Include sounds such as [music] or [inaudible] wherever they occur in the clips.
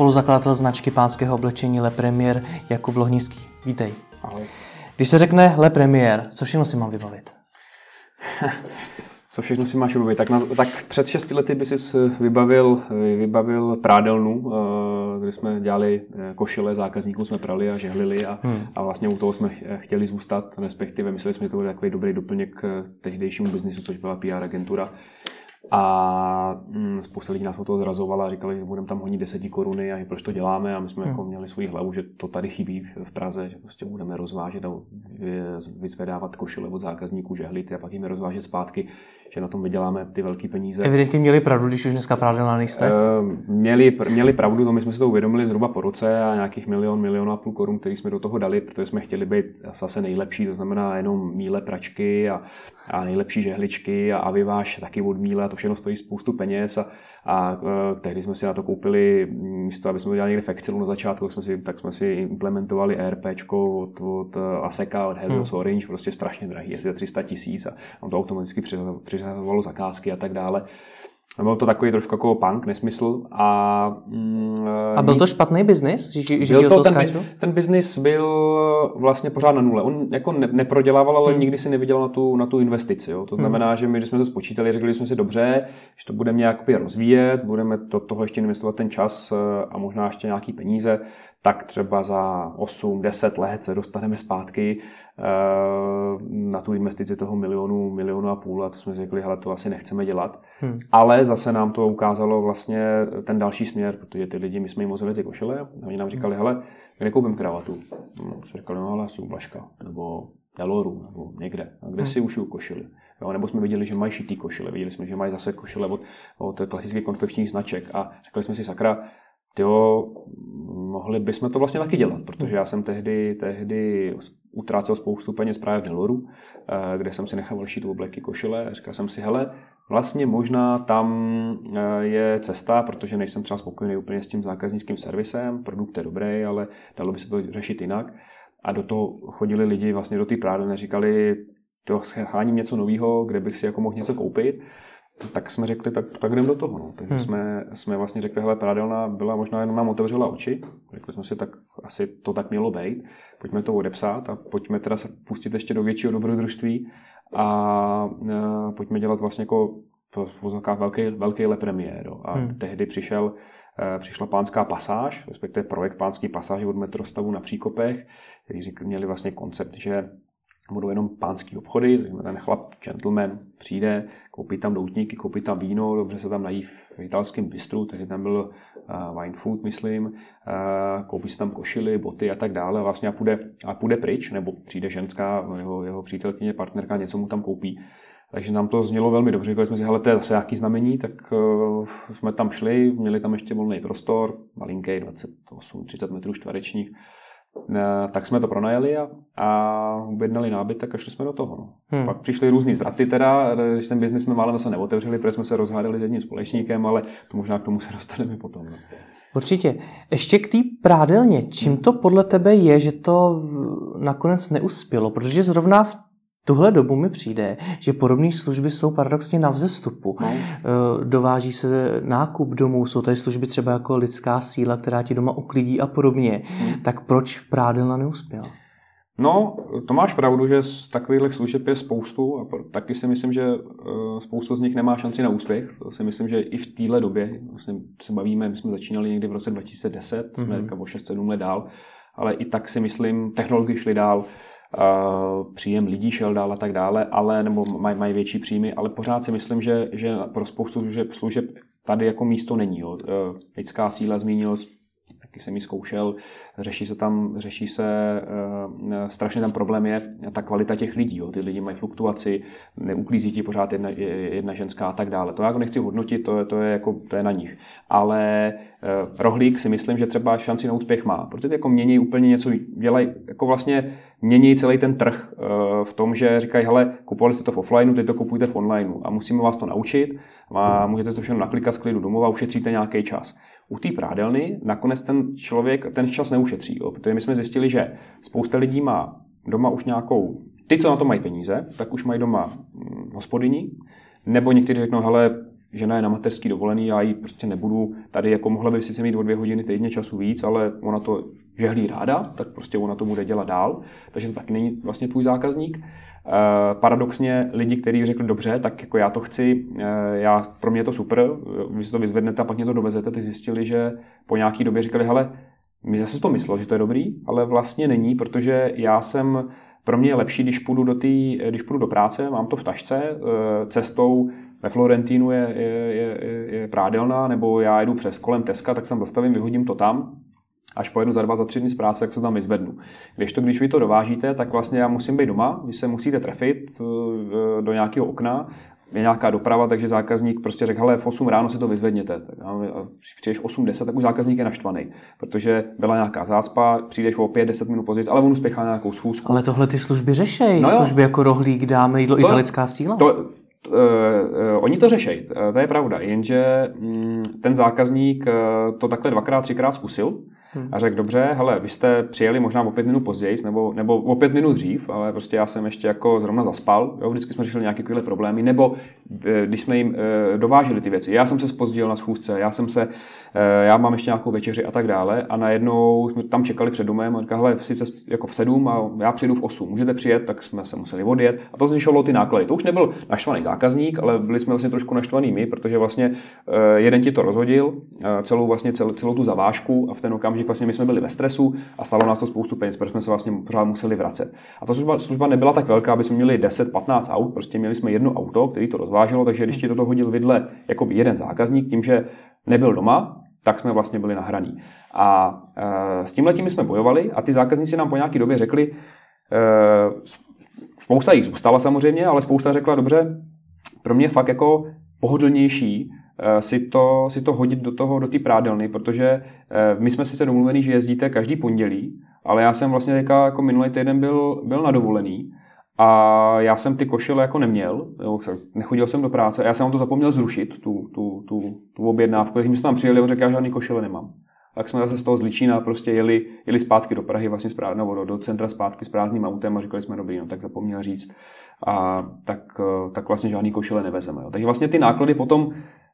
spoluzakladatel značky pánského oblečení Le Premier Jakub Lohnický. Vítej. Ahoj. Když se řekne Le Premier, co všechno si mám vybavit? co všechno si máš vybavit? Tak, na, tak před šesti lety by si vybavil, vybavil prádelnu, eh, kde jsme dělali eh, košile zákazníků, jsme prali a žehlili a, hmm. a vlastně u toho jsme chtěli zůstat, respektive mysleli jsme, že to bude takový dobrý doplněk k tehdejšímu biznisu, což byla PR agentura. A mm, spousta lidí nás o toho zrazovala a říkali, že budeme tam honit deseti koruny a že proč to děláme a my jsme hmm. jako měli svoji hlavu, že to tady chybí v Praze, že prostě budeme rozvážet a vyzvedávat košile od zákazníků, žehlit a pak jim rozvážet zpátky že na tom vyděláme ty velké peníze. Evidentně měli pravdu, když už dneska pravidelná nejste? E, měli, měli pravdu, to my jsme si to uvědomili zhruba po roce a nějakých milion, milion a půl korun, který jsme do toho dali, protože jsme chtěli být zase nejlepší, to znamená jenom míle pračky a, a nejlepší žehličky a aviváž taky od míle a to všechno stojí spoustu peněz a, a uh, tehdy jsme si na to koupili, místo aby jsme to dělali někde v Excelu na začátku, tak jsme si, tak jsme si implementovali ERP od, od eh, Aseka, od Helios hmm. Orange, prostě strašně drahý, asi 300 tisíc a on to automaticky přiřazovalo zakázky a tak dále. Byl to takový trošku jako punk, nesmysl. A, mm, a byl to špatný biznis? Že, že byl to, ten, ten biznis byl vlastně pořád na nule. On jako ne, neprodělával, ale hmm. nikdy si neviděl na tu, na tu investici. Jo. To hmm. znamená, hmm. že my, když jsme se spočítali, řekli jsme si dobře, že to budeme nějak rozvíjet, budeme do toho ještě investovat ten čas eh, a možná ještě nějaký peníze, tak třeba za 8-10 let se dostaneme zpátky eh, na tu investici toho milionu, milionu a půl a to jsme řekli, hele, to asi nechceme dělat. Hmm. Ale zase nám to ukázalo vlastně ten další směr, protože ty lidi, my jsme jim vozili ty košile a oni nám říkali, hmm. hele, kde koupím kravatu? No, jsme říkali, no ale Sublaška, nebo Deloru, nebo někde. A kde hmm. si ušiju košily? Jo, nebo jsme viděli, že mají šitý košile, viděli jsme, že mají zase košile od, od klasických konfekčních značek a řekli jsme si, sakra, jo, mohli bychom to vlastně taky dělat, protože já jsem tehdy, tehdy utrácel spoustu peněz právě v Deloru, eh, kde jsem si nechal šít obleky košile a říkal jsem si, hele, vlastně možná tam eh, je cesta, protože nejsem třeba spokojený úplně s tím zákaznickým servisem, produkt je dobrý, ale dalo by se to řešit jinak. A do toho chodili lidi vlastně do té prádelny, říkali, to háním něco nového, kde bych si jako mohl něco koupit tak jsme řekli, tak, tak jdeme do toho. No. Takže hmm. jsme, jsme vlastně řekli, hele, pradelná byla možná jenom nám otevřela oči. Řekli jsme si, tak asi to tak mělo být. Pojďme to odepsat a pojďme teda se pustit ještě do většího dobrodružství a, a e, pojďme dělat vlastně jako v vozovkách velký, velký le premiér. A hmm. tehdy přišel, e, přišla pánská pasáž, respektive projekt pánský pasáž od metrostavu na Příkopech, který měli vlastně koncept, že budou jenom pánský obchody, ten chlap, gentleman, přijde, koupí tam doutníky, koupí tam víno, dobře se tam nají v italském bistru, takže tam byl uh, wine food, myslím, uh, koupí si tam košily, boty a tak dále a vlastně a půjde, a půjde pryč, nebo přijde ženská, jeho, jeho přítelkyně, partnerka, něco mu tam koupí. Takže nám to znělo velmi dobře. Říkali jsme si, hele, to je zase nějaký znamení, tak uh, jsme tam šli, měli tam ještě volný prostor, malinký, 28-30 metrů čtverečních tak jsme to pronajeli a, a objednali nábytek a šli jsme do toho. No. Hmm. Pak přišly různý zvraty teda, když ten biznis jsme málem se neotevřeli, protože jsme se rozhádali s jedním společníkem, ale to možná k tomu se [laughs] dostaneme potom. No. Určitě. Ještě k té prádelně. Čím to podle tebe je, že to nakonec neuspělo? Protože zrovna v tuhle dobu mi přijde, že podobné služby jsou paradoxně na vzestupu. No. Eh, dováží se nákup domů, jsou tady služby třeba jako lidská síla, která ti doma uklidí a podobně. Hmm. Tak proč prádelna neuspěla? No, to máš pravdu, že z takových služeb je spoustu a taky si myslím, že eh, spoustu z nich nemá šanci na úspěch. To si myslím, že i v téhle době, vlastně se bavíme, my jsme začínali někdy v roce 2010, mm-hmm. jsme mhm. o 6-7 let dál, ale i tak si myslím, technologie šly dál, příjem lidí šel dál a tak dále, ale nebo mají, mají větší příjmy, ale pořád si myslím, že, že pro spoustu služeb, služeb tady jako místo není. Jo. E, lidská síla zmínil, taky jsem ji zkoušel, řeší se tam, řeší se, uh, strašně tam problém je ta kvalita těch lidí, jo. ty lidi mají fluktuaci, neuklízí ti pořád jedna, jedna ženská a tak dále. To já jako nechci hodnotit, to je, to je, jako, to je na nich. Ale uh, rohlík si myslím, že třeba šanci na úspěch má, protože jako mění úplně něco, dělají, jako vlastně mění celý ten trh uh, v tom, že říkají, hele, kupovali jste to v offlineu, teď to kupujte v onlineu a musíme vás to naučit a můžete to všechno naklikat z klidu domova, ušetříte nějaký čas. U té prádelny nakonec ten člověk ten čas neušetří, jo? protože my jsme zjistili, že spousta lidí má doma už nějakou, ty, co na to mají peníze, tak už mají doma hm, hospodyní, nebo někteří řeknou, hele, žena je na mateřský dovolený, já ji prostě nebudu tady, jako mohla by sice mít o dvě hodiny týdně času víc, ale ona to žehlí ráda, tak prostě ona to bude dělat dál, takže to taky není vlastně tvůj zákazník. Uh, paradoxně lidi, kteří řekli dobře, tak jako já to chci, uh, já, pro mě je to super, vy si to vyzvednete a pak mě to dovezete, ty zjistili, že po nějaký době říkali, hele, já jsem to myslel, že to je dobrý, ale vlastně není, protože já jsem, pro mě je lepší, když půjdu do, tý, když půjdu do práce, mám to v tašce, cestou ve Florentínu je, je, je, je prádelná, nebo já jdu přes kolem Teska, tak sem zastavím, vyhodím to tam, až pojedu za dva, za tři dny z práce, jak se tam vyzvednu. Když to, když vy to dovážíte, tak vlastně já musím být doma, vy se musíte trefit eh, do nějakého okna, je nějaká doprava, takže zákazník prostě řekl, hele, v 8 ráno si to vyzvedněte. Tak přijdeš 8, 10, tak už zákazník je naštvaný, protože byla nějaká zácpa, přijdeš o 5, 10 minut později, ale on uspěchá nějakou schůzku. Ale tohle ty služby řešejí, no služby jako rohlík, dáme jídlo, to, italická síla. To, Uh, uh, oni to řeší, to je pravda, jenže um, ten zákazník uh, to takhle dvakrát, třikrát zkusil Hmm. A řekl, dobře, hele, vy jste přijeli možná o pět minut později, nebo, nebo o pět minut dřív, ale prostě já jsem ještě jako zrovna zaspal, jo, vždycky jsme řešili nějaké takové problémy, nebo eh, když jsme jim e, ty věci, já jsem se spozdil na schůzce, já jsem se, e, já mám ještě nějakou večeři a tak dále a najednou jsme tam čekali před domem a říkali, hele, sice jako v sedm a já přijdu v osm, můžete přijet, tak jsme se museli odjet a to zvyšovalo ty náklady. To už nebyl naštvaný zákazník, ale byli jsme vlastně trošku naštvaný my, protože vlastně e, jeden ti to rozhodil, celou vlastně celou, celou tu zavážku a v ten okamžik vlastně my jsme byli ve stresu a stalo nás to spoustu peněz, protože jsme se vlastně pořád museli vracet. A ta služba, služba nebyla tak velká, aby jsme měli 10-15 aut, prostě měli jsme jedno auto, který to rozváželo, takže když ti toto hodil vidle jako jeden zákazník, tím, že nebyl doma, tak jsme vlastně byli nahraní. A e, s tím letím jsme bojovali a ty zákazníci nám po nějaké době řekli, e, spousta jich zůstala samozřejmě, ale spousta řekla, dobře, pro mě fakt jako pohodlnější si to, si to hodit do toho, do té prádelny, protože eh, my jsme sice domluveni, že jezdíte každý pondělí, ale já jsem vlastně teďka jako minulý týden byl, byl na dovolený a já jsem ty košile jako neměl, nechodil jsem do práce a já jsem vám to zapomněl zrušit, tu, tu, tu, tu objednávku, když jsme tam přijeli, on řekl, já žádný košile nemám. Tak jsme zase z toho zličína prostě jeli, jeli zpátky do Prahy, vlastně zpráv, nebo do, do centra zpátky s prázdným autem a říkali jsme, dobrý, no tak zapomněl říct. A tak, eh, tak vlastně žádný košile nevezeme. Jo. Takže vlastně ty náklady potom Eh,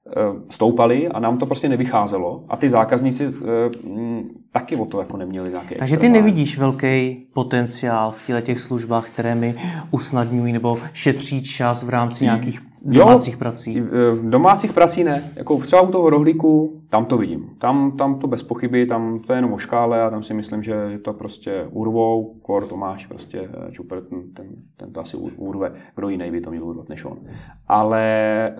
stoupaly a nám to prostě nevycházelo. A ty zákazníci eh, mm, taky o to jako neměli nějaký Takže ty nevidíš velký potenciál v těle těch službách, které mi usnadňují nebo šetří čas v rámci nějakých domácích jo, prací? Eh, domácích prací ne. Jako třeba u toho rohlíku, tam to vidím. Tam, tam to bez pochyby, tam to je jenom o škále a tam si myslím, že to prostě urvou, kor Tomáš prostě Čuper, ten, ten, ten to asi urve, kdo jiný by to měl urvat než on. Ale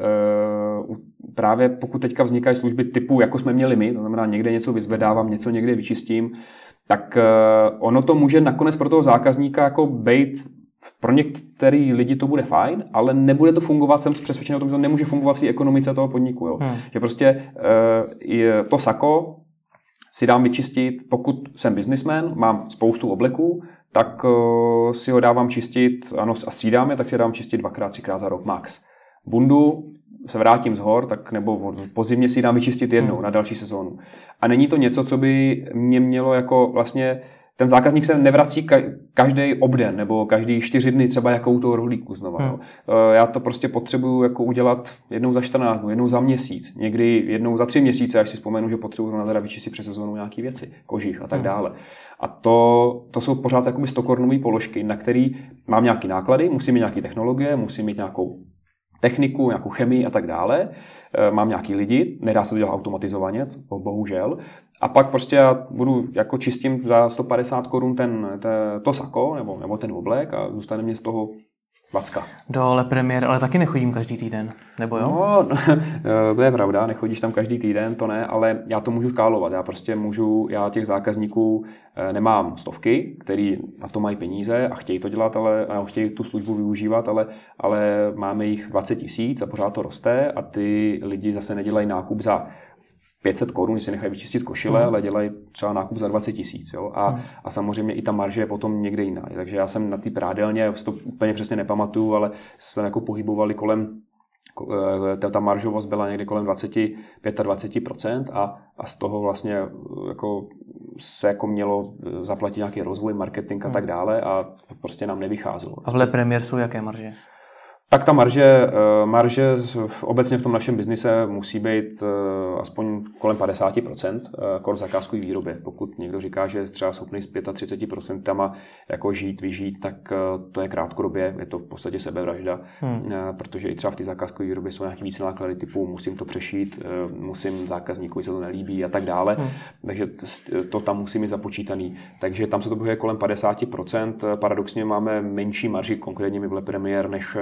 uh, právě pokud teďka vznikají služby typu, jako jsme měli my, to znamená někde něco vyzvedávám, něco někde vyčistím, tak uh, ono to může nakonec pro toho zákazníka jako být pro některý lidi to bude fajn, ale nebude to fungovat, jsem přesvědčen o tom, že to nemůže fungovat v té ekonomice toho podniku. Jo. Hmm. Že prostě uh, to sako si dám vyčistit, pokud jsem businessman, mám spoustu obleků, tak uh, si ho dávám čistit, ano, a střídáme, tak si dám čistit dvakrát, třikrát za rok max. Bundu se vrátím z hor, tak nebo po zimě si dám vyčistit jednou hmm. na další sezónu. A není to něco, co by mě mělo jako vlastně ten zákazník se nevrací každý obden nebo každý čtyři dny třeba jakou to rohlíku znova. Hmm. Eh, já to prostě potřebuju jako udělat jednou za 14 dnů, jednou za měsíc, někdy jednou za tři měsíce, až si vzpomenu, že potřebuju na teda vyčistit přes sezónu nějaké věci, kožich a tak hmm. dále. A to, to jsou pořád jakoby 100 korunové položky, na který mám nějaké náklady, musím mít nějaké technologie, musím mít nějakou techniku, nějakou chemii a tak dále. E, mám nějaký lidi, nedá se to dělat automatizovaně, bohužel. A pak prostě já budu jako čistím za 150 korun ten, to sako nebo, nebo ten oblek a zůstane mě z toho Vacka. Do premiér, ale taky nechodím každý týden, nebo jo? No, [laughs] to je pravda, nechodíš tam každý týden, to ne, ale já to můžu skálovat. Já prostě můžu, já těch zákazníků eh, nemám stovky, který na to mají peníze a chtějí to dělat, ale a chtějí tu službu využívat, ale, ale máme jich 20 tisíc a pořád to roste a ty lidi zase nedělají nákup za 500 korun, si nechají vyčistit košile, mm. ale dělají třeba nákup za 20 tisíc. A, mm. a samozřejmě i ta marže je potom někde jiná. Takže já jsem na té prádelně, to úplně přesně nepamatuju, ale se jako pohybovali kolem eh, ta, ta maržovost byla někdy kolem 20, 25% a, a z toho vlastně eh, jako se jako mělo eh, zaplatit nějaký rozvoj, marketing a tak dále a to prostě nám nevycházelo. A v Le Premier jsou jaké marže? Tak ta marže, eh, marže v, obecně v tom našem biznise musí být eh, aspoň kolem 50% eh, kor zakázkový výrobě. Pokud někdo říká, že je třeba schopný s 35% jako žít, vyžít, tak to je krátkodobě, je to v podstatě sebevražda, hmm. protože i třeba v té zakázkové výrobě jsou nějaké více náklady typu musím to přešít, musím zákazníkovi se to nelíbí a tak dále, hmm. takže to tam musí mít započítaný. Takže tam se to bude kolem 50%, paradoxně máme menší marži, konkrétně my v Le Premier, než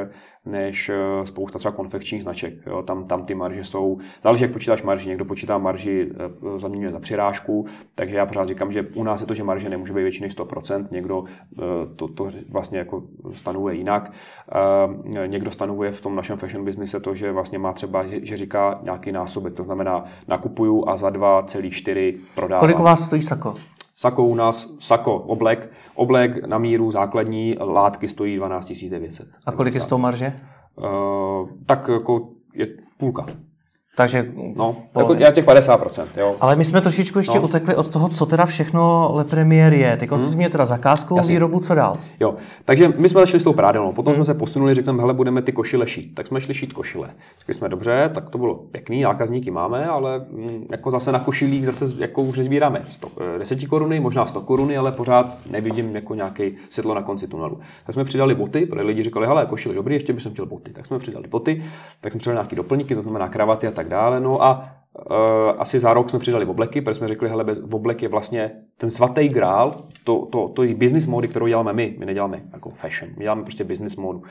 než eh, spousta třeba konfekčních značek. Jo. Tam, tam ty marže jsou, záleží, jak počítáš marži. Někdo počítá marži, eh, zaměňuje za přirážku, takže já pořád říkám, že u nás je to, že marže nemůže být větší než 100%, někdo eh, to, to vlastně jako stanovuje jinak. Někdo stanovuje v tom našem fashion businesse to, že vlastně má třeba, že říká nějaký násobek, to znamená nakupuju a za 2,4 prodávám. Kolik vás stojí sako? Sako u nás, sako, oblek, oblek na míru základní látky stojí 12 900. A kolik je z toho marže? Uh, tak jako je půlka. Takže no, jako já těch 50%. Jo. Ale my jsme trošičku ještě no. utekli od toho, co teda všechno Le Premier je. Teď hmm. jsi zmínil teda zakázkou, Jasně. výrobu, co dál? Jo, takže my jsme začali s tou prádelnou. Potom hmm. jsme se posunuli, řekneme, hele, budeme ty košile šít. Tak jsme šli šít košile. Řekli jsme, dobře, tak to bylo pěkný, zákazníky máme, ale mm, jako zase na košilích zase jako už sbíráme 100, 10 eh, koruny, možná 100 koruny, ale pořád nevidím jako nějaký světlo na konci tunelu. Tak jsme přidali boty, protože lidi říkali, hele, košile dobrý, ještě bych chtěl boty. Tak jsme přidali boty, tak jsme přidali nějaké doplňky, to znamená kravaty a tak dále. No a Uh, asi za rok jsme přidali obleky, protože jsme řekli, hele, bez oblek je vlastně ten svatý grál, to, to, to je business mody, kterou děláme my, my neděláme jako fashion, my děláme prostě business modu.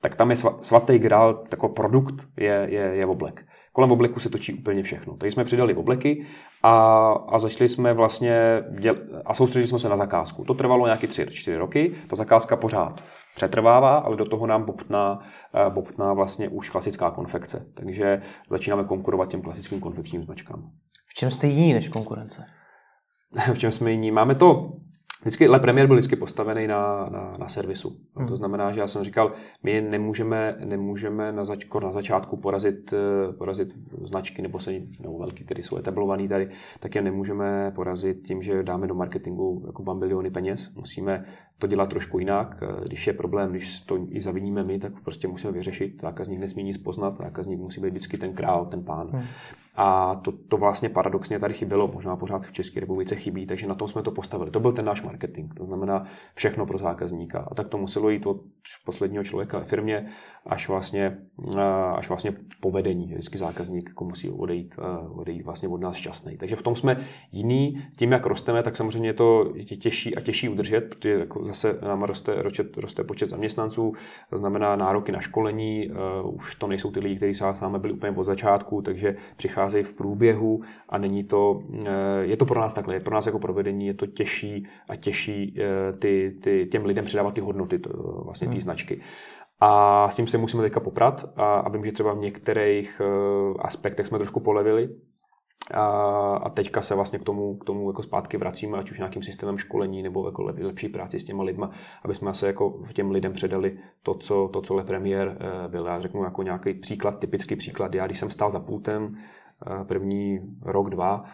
Tak tam je svatý grál, takový produkt je, je, je oblek. Kolem obleku se točí úplně všechno. Takže jsme přidali obleky a, a začali jsme vlastně děl, a soustředili jsme se na zakázku. To trvalo nějaké 3-4 roky, ta zakázka pořád přetrvává, ale do toho nám bobtná, eh, bobtná vlastně už klasická konfekce. Takže začínáme konkurovat těm klasickým konfekčním značkám. V čem jste jiní než konkurence? [laughs] v čem jsme jiní? Máme to Vždycky Le Premier byl vždycky postavený na, na, na servisu. Hmm. To znamená, že já jsem říkal, my nemůžeme, nemůžeme na, zač, na začátku porazit, eh, porazit značky nebo, se, nebo velký, které jsou etablovaný tady, tak je nemůžeme porazit tím, že dáme do marketingu jako bambiliony peněz. Musíme to dělat trošku jinak. Eh, když je problém, když to i zaviníme my, tak prostě musíme vyřešit. Zákazník nesmí nic poznat, zákazník musí být vždycky ten král, ten pán. Hmm. A to, to vlastně paradoxně tady chybělo, možná pořád v České republice chybí, takže na tom jsme to postavili. To byl ten náš marketing, to znamená všechno pro zákazníka. A tak to muselo jít od posledního člověka ve firmě až vlastně, až vlastně povedení. Vždycky zákazník jako musí odejít, odejít vlastně od nás šťastný. Takže v tom jsme jiný. Tím, jak rosteme, tak samozřejmě je to těžší a těžší udržet, protože jako zase nám roste, roste, roste počet zaměstnanců, to znamená nároky na školení, už to nejsou ty lidi, kteří s námi byli úplně od začátku, takže přicházejí v průběhu a není to, uh, je to pro nás takhle, je pro nás jako provedení je to těžší a těžší uh, ty, ty, těm lidem předávat ty hodnoty, to, vlastně ty hmm. značky. A s tím se musíme teďka poprat a, a vím, že třeba v některých uh, aspektech jsme trošku polevili, a, a teďka se vlastně k tomu, k tomu jako zpátky vracíme, ať už nějakým systémem školení nebo jako lepší práci s těma lidma, aby jsme se jako těm lidem předali to, co, to, co Le Premier eh, byl. Já řeknu jako nějaký příklad, typický příklad. Já, když jsem stál za pultem eh, první rok, dva,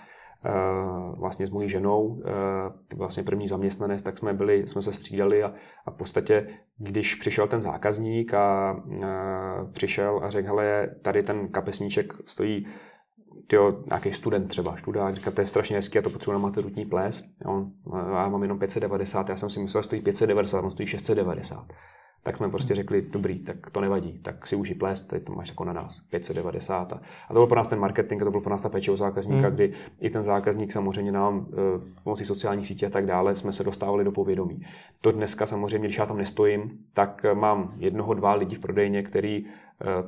Eh, vlastně s mojí ženou, eh, vlastně první zaměstnanec, tak jsme byli, jsme se střídali a, a v podstatě, když přišel ten zákazník a, a eh, přišel a řekl, hele, tady ten kapesníček stojí tyjo, nějaký student třeba, studák, říká, to je strašně hezký, já to potřebuji na maturitní ples, jo, já mám jenom 590, já jsem si myslel, že stojí 590, on stojí 690 tak jsme prostě řekli, dobrý, tak to nevadí, tak si užij plést, teď to máš jako na nás, 590. A, to byl pro nás ten marketing, a to byl pro nás ta péče o zákazníka, hmm. kdy i ten zákazník samozřejmě nám e, pomocí sociálních sítí a tak dále jsme se dostávali do povědomí. To dneska samozřejmě, když já tam nestojím, tak mám jednoho, dva lidi v prodejně, který e,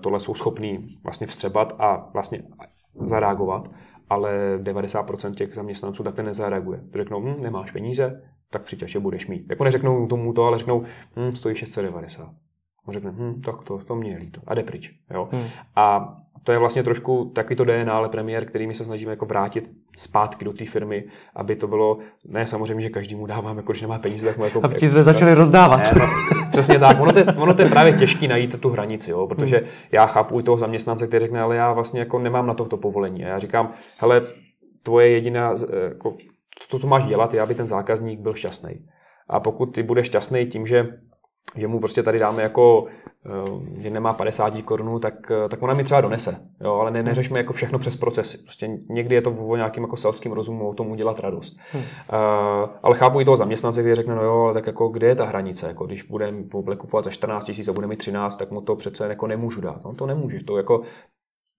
tohle jsou schopní vlastně vstřebat a vlastně zareagovat ale 90% těch zaměstnanců takhle nezareaguje. Řeknou, hm, nemáš peníze, tak přijď, až je budeš mít. Jako neřeknou tomu to, ale řeknou, hm, stojí 690. On řekne, hm, tak to, to mě je líto. A jde pryč. Jo? Hmm. A to je vlastně trošku takový to DNA, ale premiér, který my se snažíme jako vrátit zpátky do té firmy, aby to bylo, ne samozřejmě, že každému dávám, jako když nemá peníze, tak mu jako... Aby ti jsme začali rozdávat. Ne, no, přesně tak. Ono to, je, ono to je právě těžké najít tu hranici, jo, protože hmm. já chápu i toho zaměstnance, který řekne, ale já vlastně jako nemám na to povolení. A já říkám, hele, tvoje jediná, jako, to, co máš dělat, je, aby ten zákazník byl šťastný. A pokud ty budeš šťastný tím, že že mu prostě tady dáme jako, eh, že nemá 50 korunů, tak, eh, tak ona mi třeba donese. Jo, ale ne, neřešme jako všechno přes procesy. Prostě někdy je to o nějakým jako selským rozumu o tom udělat radost. Hmm. Uh, ale chápu i toho zaměstnance, který řekne, no jo, ale tak jako kde je ta hranice? Jako když budeme po kupovat za 14 tisíc a bude mi 13, tak mu to přece jako nemůžu dát. On to nemůže. To jako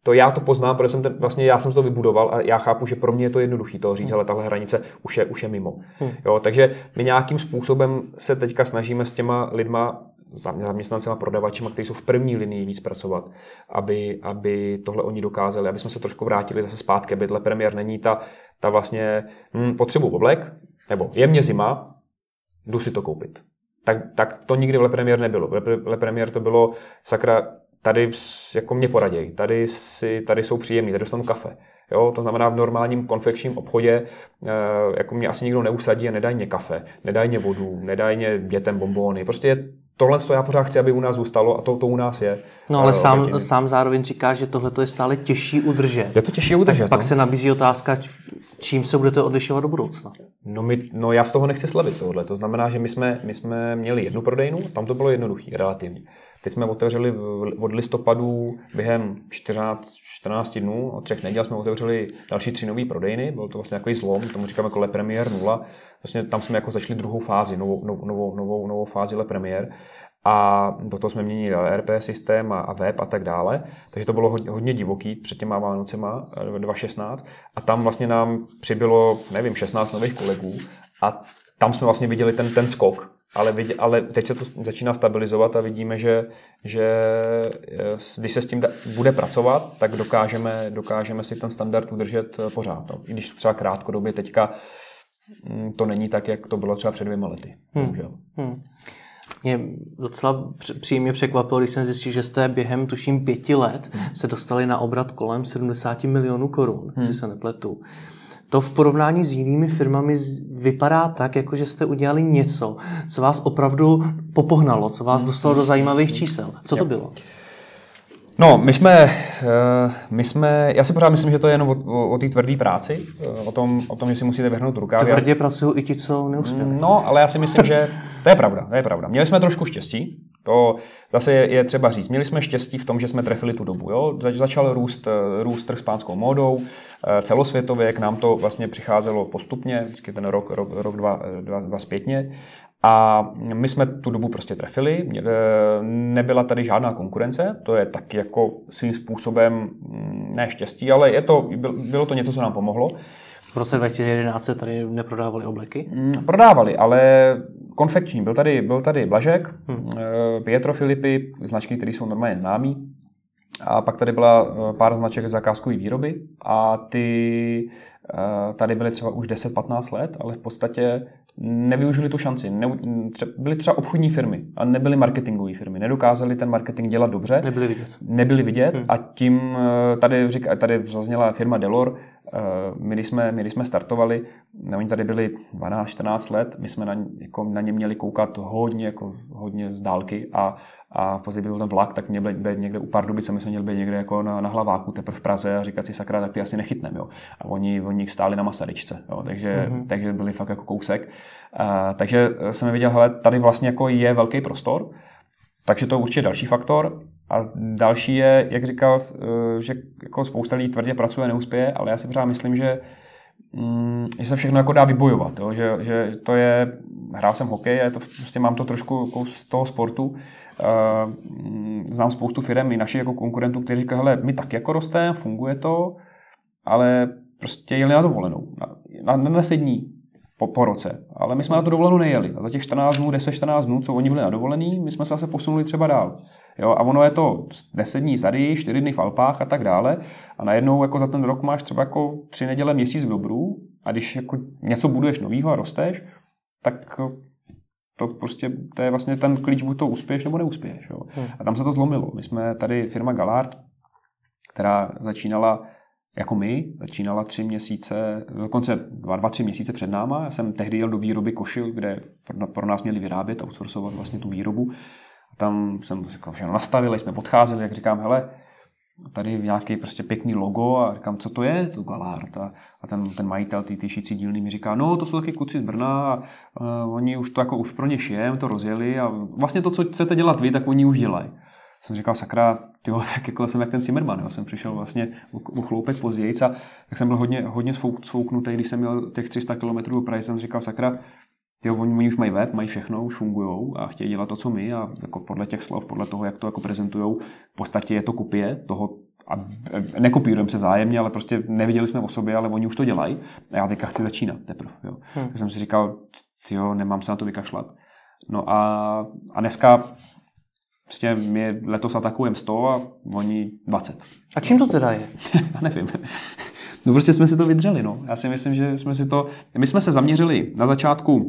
to já to poznám, protože jsem ten, vlastně já jsem to vybudoval a já chápu, že pro mě je to jednoduché to říct, hmm. ale tahle hranice už je, už je mimo. Hmm. Jo, takže my nějakým způsobem se teďka snažíme s těma lidma zaměstnancema, prodavačema, kteří jsou v první linii víc pracovat, aby, aby tohle oni dokázali, aby jsme se trošku vrátili zase zpátky, aby premiér není ta, ta vlastně hm, potřebu oblek, nebo je mě zima, jdu si to koupit. Tak, tak to nikdy v Lepremier nebylo. V Lepremier to bylo, sakra, tady jako mě poraděj, tady, si, tady jsou příjemní, tady dostanu kafe. Jo, to znamená v normálním konfekčním obchodě, eh, jako mě asi nikdo neusadí a nedají mě kafe, nedají mě vodu, nedají mě dětem bombóny. Prostě je tohle to já pořád chci, aby u nás zůstalo a to, to u nás je. No ale uh, sám, sám zároveň říká, že tohle je stále těžší udržet. Je to těžší udržet. Tak pak no? se nabízí otázka, čím se budete odlišovat do budoucna. No, my, no já z toho nechci slevit tohle. To znamená, že my jsme, my jsme měli jednu prodejnu, tam to bylo jednoduché, relativně. Teď jsme otevřeli od listopadu během 14, 14 dnů, od třech neděl jsme otevřeli další tři nové prodejny, byl to vlastně takový zlom, tomu říkáme jako Le Premier 0. Vlastně tam jsme jako začali druhou fázi, novou, novou, novou, novou fázi Le Premier. A do toho jsme měnili ERP systém a, a web a tak dále, takže to bylo hodně, hodně divoký před těma Vánocema 2016 eh, a tam vlastně nám přibylo, nevím, 16 nových kolegů. A tam jsme vlastně viděli ten, ten skok, ale, vidě, ale teď se to začíná stabilizovat a vidíme, že, že eh, když se s tím da, bude pracovat, tak dokážeme, dokážeme si ten standard udržet eh, pořád. No. I když třeba krátkodobě teďka mm, to není tak, jak to bylo třeba před dvěma lety. Hmm. Hmm. Mě docela příjemně překvapilo, když jsem zjistil, že jste během, tuším, pěti let hmm. se dostali na obrat kolem 70 milionů korun, hmm. jestli se nepletu to v porovnání s jinými firmami vypadá tak, jako že jste udělali něco, co vás opravdu popohnalo, co vás dostalo do zajímavých čísel. Co to bylo? No, my jsme, eh, my jsme, já si pořád myslím, že to je jenom o, o, o té tvrdé práci, eh, o tom, o tom, že si musíte vyhrnout rukávy. Tvrdě pracují i ti, co neuspěli. No, ale já si myslím, že to je pravda, to je pravda. Měli jsme trošku štěstí, to zase je, je třeba říct. Měli jsme štěstí v tom, že jsme trefili tu dobu. Jo? Začal růst, eh, růst trh s pánskou módou, celosvětově, k nám to vlastně přicházelo postupně, vždycky ten rok, rok, rok dva, dva, dva zpětně. A my jsme tu dobu prostě trefili, nebyla tady žádná konkurence, to je taky jako svým způsobem mm, neštěstí, ale je to, bylo to něco, co nám pomohlo. V roce 2011 se tady neprodávali obleky? Mm, prodávali, ale konfekční. Byl tady, byl tady Blažek, hmm. E, Pietro Filipy, značky, které jsou normálně známý. A pak tady byla e, pár značek zakázkové výroby a ty tady byly třeba už 10-15 let, ale v podstatě nevyužili tu šanci. Ne, byly třeba obchodní firmy a nebyly marketingové firmy. Nedokázali ten marketing dělat dobře. Nebyli vidět. Nebyli vidět hmm. a tím eh, tady, říká, tady zazněla firma Delor, eh, my když jsme, my když jsme startovali, no, oni tady byli 12-14 let, my jsme na, jako, na ně měli koukat hodně, jako, hodně z dálky a, a později byl ten vlak, tak měl být někde u Pardubice, my jsme měli být někde jako na, na hlaváku teprve v Praze a říkat si sakra, tak ty asi nechytneme. Jo. A oni, oni stáli na Masaryčce, jo. Takže, mm-hmm. takže byli fakt jako kousek. Uh, takže jsem viděl, hele, tady vlastně jako je velký prostor, takže to je určitě další faktor. A další je, jak říkal, eh, že jako spousta lidí tvrdě pracuje, neuspěje, ale já si pořád myslím, že mm, že se všechno jako dá vybojovat, jo? Že, že to je, hrál jsem hokej a to, prostě mám to trošku jako z toho sportu, Uh, znám spoustu firm i našich jako konkurentů, kteří říkají, hele, my tak jako rosteme, funguje to, ale prostě jeli na dovolenou, na, na, na 10 dní po, po roce. Ale my jsme na to dovolenou nejeli. A za těch 14 dnů, 10-14 dnů, co oni byli na dovolený, my jsme se zase posunuli třeba dál. Jo, a ono je to 10 dní tady, 4 dny v Alpách a tak dále. A najednou jako za ten rok máš třeba jako 3 neděle, měsíc v dobru. A když jako něco buduješ novýho a rosteš, tak to prostě, to je vlastně ten klíč, buď to uspěješ nebo neuspěješ. Jo. Hmm. A tam se to zlomilo. My jsme tady firma Galard, která začínala jako my, začínala tři měsíce, dokonce dva, dva, tři měsíce před náma. Já jsem tehdy jel do výroby košil, kde pro nás měli vyrábět, outsourcovat vlastně tu výrobu. A tam jsem všechno nastavil, jsme podcházeli, jak říkám, hele, tady nějaký prostě pěkný logo a říkám, co to je, to Galard. A, a ten, ten majitel té šící dílny mi říká, no to jsou taky kluci z Brna a, a oni už to jako už pro ně šijem, to rozjeli a vlastně to, co chcete dělat vy, tak oni už dělají. Jsem říkal, sakra, tyjo, tak [laughs] jako jsem jak ten Zimmerman, jo. jsem přišel vlastně o chloupek později a tak jsem byl hodně, hodně svouknutý, když jsem měl těch 300 km do Prahy, jsem říkal, sakra, jo, oni, oni už mají web, mají všechno, už fungují a chtějí dělat to, co my a jako podle těch slov, podle toho, jak to jako prezentují, v podstatě je to kopie toho, a nekopírujeme se vzájemně, ale prostě neviděli jsme o sobě, ale oni už to dělají a já teďka chci začínat teprve. Jo. Hmm. Tak jsem si říkal, jo, nemám se na to vykašlat. No a, a dneska prostě my letos atakujeme 100 a oni 20. A čím to teda je? [laughs] já nevím. No prostě jsme si to vydřeli, no. Já si myslím, že jsme si to... My jsme se zaměřili na začátku, uh,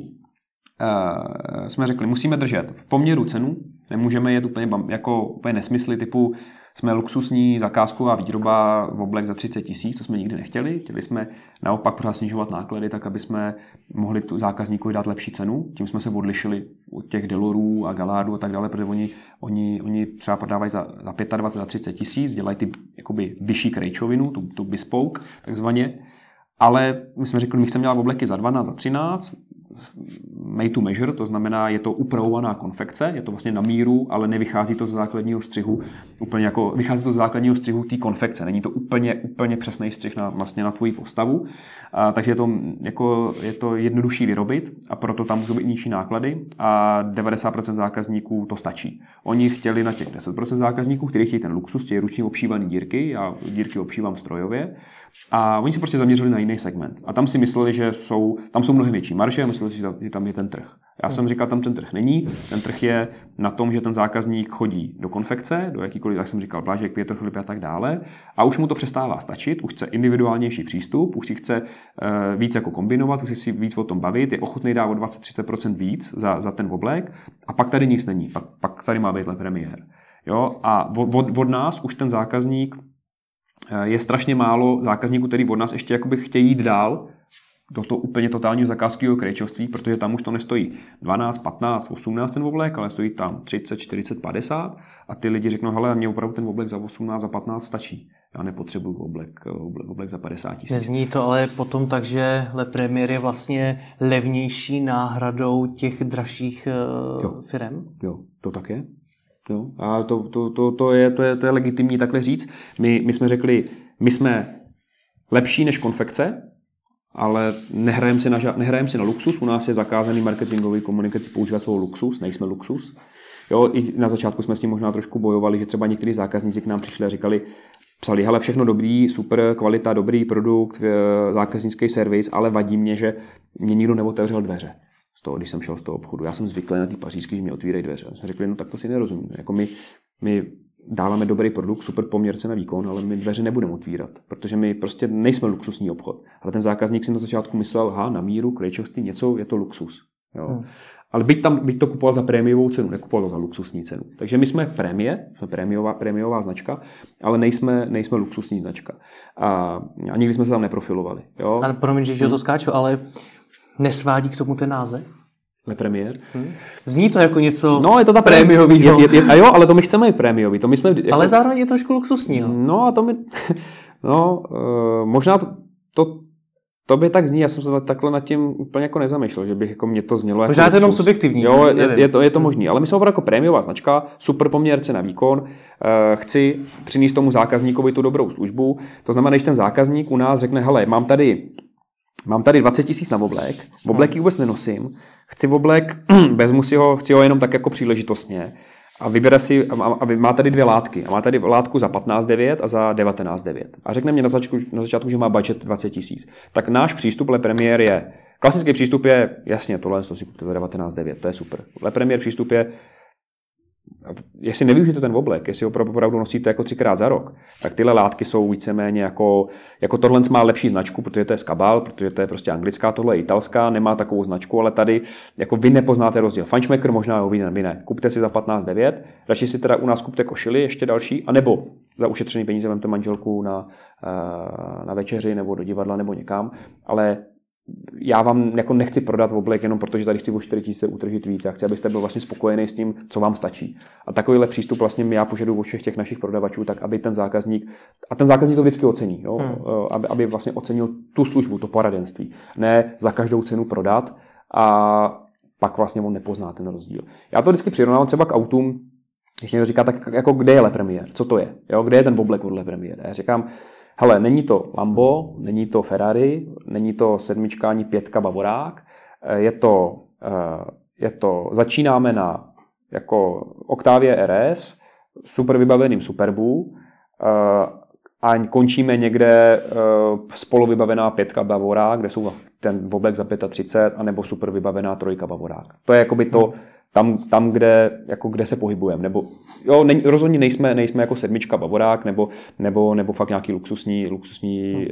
jsme řekli, musíme držet v poměru cenu, nemůžeme jet úplně jako úplně nesmysly typu jsme luxusní zakázková výroba v oblek za 30 tisíc, to jsme nikdy nechtěli. Chtěli jsme naopak pořád snižovat náklady, tak aby jsme mohli tu zákazníkovi dát lepší cenu. Tím jsme se odlišili od těch Delorů a Galádů a tak dále, protože oni, oni, oni třeba prodávají za, za 25, za 30 tisíc, dělají ty jakoby vyšší krejčovinu, tu, tu bespoke takzvaně, ale my jsme řekli, my chceme dělat obleky za 12, za 13, made to measure, to znamená, je to upravovaná konfekce, je to vlastně na míru, ale nevychází to z základního střihu úplně jako, vychází to z základního střihu té konfekce, není to úplně, úplně přesný střih na, vlastně na tvoji postavu, a, takže je to, jako, je to jednodušší vyrobit a proto tam můžou být nižší náklady a 90% zákazníků to stačí. Oni chtěli na těch 10% zákazníků, kteří chtějí ten luxus, těch ručně obšívaný dírky, já dírky obšívám strojově, a oni se prostě zaměřili na jiný segment. A tam si mysleli, že jsou, tam jsou mnohem větší marže a mysleli si, že tam je ten trh. Já jsem říkal, tam ten trh není. Ten trh je na tom, že ten zákazník chodí do konfekce, do jakýkoliv, jak jsem říkal, plážek, Pětr Filip a tak dále. A už mu to přestává stačit, už chce individuálnější přístup, už si chce uh, víc jako kombinovat, už si víc o tom bavit, je ochotný dát o 20-30% víc za, za ten oblek. A pak tady nic není, pak, pak tady má být premiér. Jo? A od, od nás už ten zákazník je strašně málo zákazníků, který od nás ještě jakoby chtějí jít dál do toho úplně totálního zakázkového krejčovství, protože tam už to nestojí 12, 15, 18 ten oblek, ale stojí tam 30, 40, 50 a ty lidi řeknou, hele, mě opravdu ten oblek za 18, za 15 stačí. Já nepotřebuju oblek, oblek, oblek za 50 tisíc. Nezní to ale potom tak, že Le Premier je vlastně levnější náhradou těch dražších jo. firm? Jo, to tak je. Jo? A to, to, to, to, je, to, je, to je legitimní takhle říct. My, my jsme řekli, my jsme lepší než konfekce, ale nehrajeme si, na, nehrajem si na luxus. U nás je zakázaný marketingový komunikaci používat svou luxus, nejsme luxus. Jo, i na začátku jsme s tím možná trošku bojovali, že třeba někteří zákazníci k nám přišli a říkali, psali, hele, všechno dobrý, super, kvalita, dobrý produkt, eh, zákaznický servis, ale vadí mě, že mě nikdo neotevřel dveře z toho, když jsem šel z toho obchodu. Já jsem zvyklý na ty pařížské, že mi otvírají dveře. Jsme řekli, no tak to si nerozumím. Jako my, my dáváme dobrý produkt, super poměrce na výkon, ale my dveře nebudeme otvírat, protože my prostě nejsme luxusní obchod. Ale ten zákazník si na začátku myslel, ha, na míru, krejčovství, něco, je to luxus. Jo. Hmm. Ale byť, tam, byť to kupoval za prémiovou cenu, nekupoval za luxusní cenu. Takže my jsme prémie, jsme prémiová, prémiová značka, ale nejsme, nejsme luxusní značka. A, a nikdy jsme se tam neprofilovali. Jo? Ale promiň, že to hmm. skáču, ale Nesvádí k tomu ten název? Le Premier. Hmm. Zní to jako něco No, je to ta prémiový. Je, je, je, a jo, ale to my chceme i prémiový. To my jsme, jako... Ale zároveň je trošku luxusní. No a to my... [laughs] No, uh, možná to, to, to by tak zní, já jsem se takhle nad tím úplně jako nezamýšlel, že bych jako mě to znělo Možná jako to jenom subjektivní. Jo, je, je, to, je to možný, ale my jsme opravdu jako prémiová značka, super poměr cena výkon, uh, chci přinést tomu zákazníkovi tu dobrou službu, to znamená, když ten zákazník u nás řekne, hele, mám tady Mám tady 20 tisíc na oblek, v obleky vůbec nenosím, chci oblek, [clears throat] vezmu si ho, chci ho jenom tak jako příležitostně a vybere si, a, a má tady dvě látky. A má tady látku za 15,9 a za 19,9. A řekne mě na začátku, na začátku, že má budget 20 tisíc. Tak náš přístup Le Premier je, klasický přístup je, jasně, tohle to si kupte 19,9, to je super. Le Premier přístup je, jestli nevyužijete ten oblek, jestli ho opravdu nosíte jako třikrát za rok, tak tyhle látky jsou víceméně jako, jako tohle má lepší značku, protože to je skabal, protože to je prostě anglická, tohle je italská, nemá takovou značku, ale tady jako vy nepoznáte rozdíl. Funchmaker možná ho vy ne. Kupte si za 15,9, radši si teda u nás kupte košily ještě další, anebo za ušetřený peníze vemte manželku na, eh, na večeři nebo do divadla nebo někam, ale já vám jako nechci prodat oblek jenom protože tady chci o 4 tisíce utržit víc. Já chci, abyste byl vlastně spokojený s tím, co vám stačí. A takovýhle přístup vlastně já požaduju od všech těch našich prodavačů, tak aby ten zákazník, a ten zákazník to vždycky ocení, jo? Hmm. Aby, aby vlastně ocenil tu službu, to poradenství. Ne za každou cenu prodat a pak vlastně on nepozná ten rozdíl. Já to vždycky přirovnávám třeba k autům, když někdo říká, tak jako kde je Le Premier, co to je, jo? kde je ten oblek od Le Premier. Já říkám, hele, není to Lambo, není to Ferrari, není to sedmička ani pětka Bavorák, eh, je to, eh, je to začínáme na jako Octavia RS, super vybaveným Superbu, eh, a končíme někde spolu vybavená pětka Bavorák, kde jsou ten oblek za 35, anebo super vybavená trojka Bavorák. To je jakoby to, tam, tam kde, jako kde se pohybujeme. Nebo, jo, ne, rozhodně nejsme, nejsme jako sedmička Bavorák, nebo, nebo, nebo fakt nějaký luxusní, luxusní hmm. uh,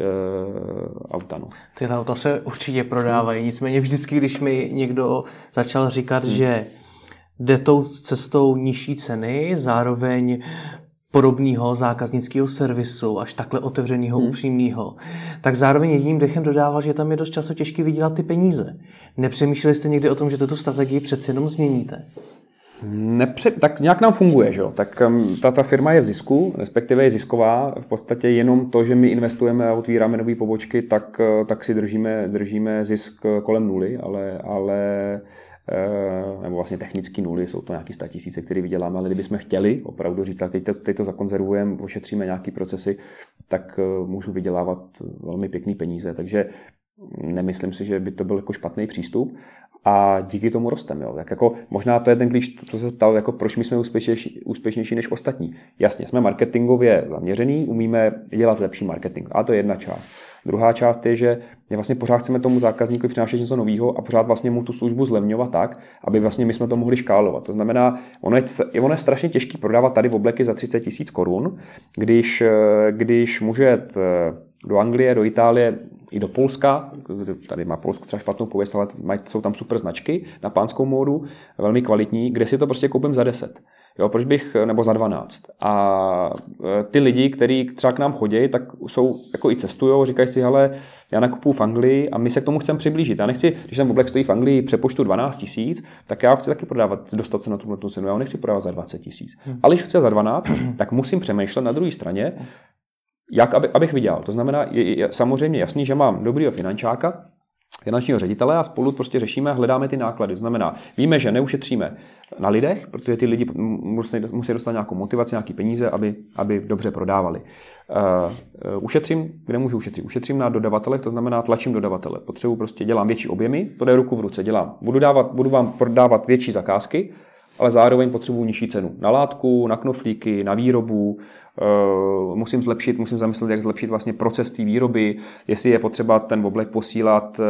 auta. No. Ty auta se určitě prodávají, nicméně vždycky, když mi někdo začal říkat, hmm. že jde tou cestou nižší ceny, zároveň podobného zákaznického servisu, až takhle otevřeného, hmm. upřímného, tak zároveň jedním dechem dodával, že tam je dost často těžké vydělat ty peníze. Nepřemýšleli jste někdy o tom, že tuto strategii přeci jenom změníte? Nepře- tak nějak nám funguje, že? tak um, ta, ta firma je v zisku, respektive je zisková. V podstatě jenom to, že my investujeme a otvíráme nové pobočky, tak, uh, tak si držíme, držíme zisk kolem nuly, ale, ale Eh, nebo vlastně technický nuly, jsou to nějaké tisíce, které vyděláme, ale kdybychom chtěli opravdu říct, teď to, teď to zakonzervujeme, ošetříme nějaké procesy, tak eh, můžu vydělávat velmi pěkný peníze. Takže nemyslím si, že by to byl jako špatný přístup a díky tomu rostem. Jo. Tak jako, možná to je ten klíč, to se ptal, jako proč my jsme úspěšnější, úspěšnější než ostatní. Jasně, jsme marketingově zaměření, umíme dělat lepší marketing, a to je jedna část. Druhá část je, že vlastně pořád chceme tomu zákazníkovi přinášet něco nového a pořád vlastně mu tu službu zlevňovat tak, aby vlastně my jsme to mohli škálovat. To znamená, ono je, ono je strašně těžké prodávat tady v obleky za 30 tisíc korun, když, když může do Anglie, do Itálie, i do Polska, tady má Polsko třeba špatnou pověst, ale jsou tam super značky na pánskou módu, velmi kvalitní, kde si to prostě koupím za 10. Jo, proč bych, nebo za 12. A e, ty lidi, kteří třeba k nám chodí, tak jsou, jako i cestují, říkají si, hele, já nakupuju v Anglii a my se k tomu chceme přiblížit. Já nechci, když ten oblek stojí v Anglii přepočtu 12 tisíc, tak já ho chci taky prodávat, dostat se na tuhle cenu. Já ho nechci prodávat za 20 tisíc. Hmm. Ale když chci za 12, tak musím přemýšlet na druhé straně, jak aby, abych vydělal. To znamená, je, je samozřejmě jasný, že mám dobrýho finančáka, finančního ředitele a spolu prostě řešíme a hledáme ty náklady. To znamená, víme, že neušetříme na lidech, protože ty lidi musí, musí dostat nějakou motivaci, nějaké peníze, aby, aby dobře prodávali. Uh, uh, ušetřím, kde můžu ušetřit? Ušetřím na dodavatelech, to znamená tlačím dodavatele. Potřebuji prostě, dělám větší objemy, to jde ruku v ruce, dělám. Budu, dávat, budu vám prodávat větší zakázky, ale zároveň potřebuji nižší cenu na látku, na knoflíky, na výrobu, musím zlepšit, musím zamyslet, jak zlepšit vlastně proces té výroby, jestli je potřeba ten oblek posílat uh,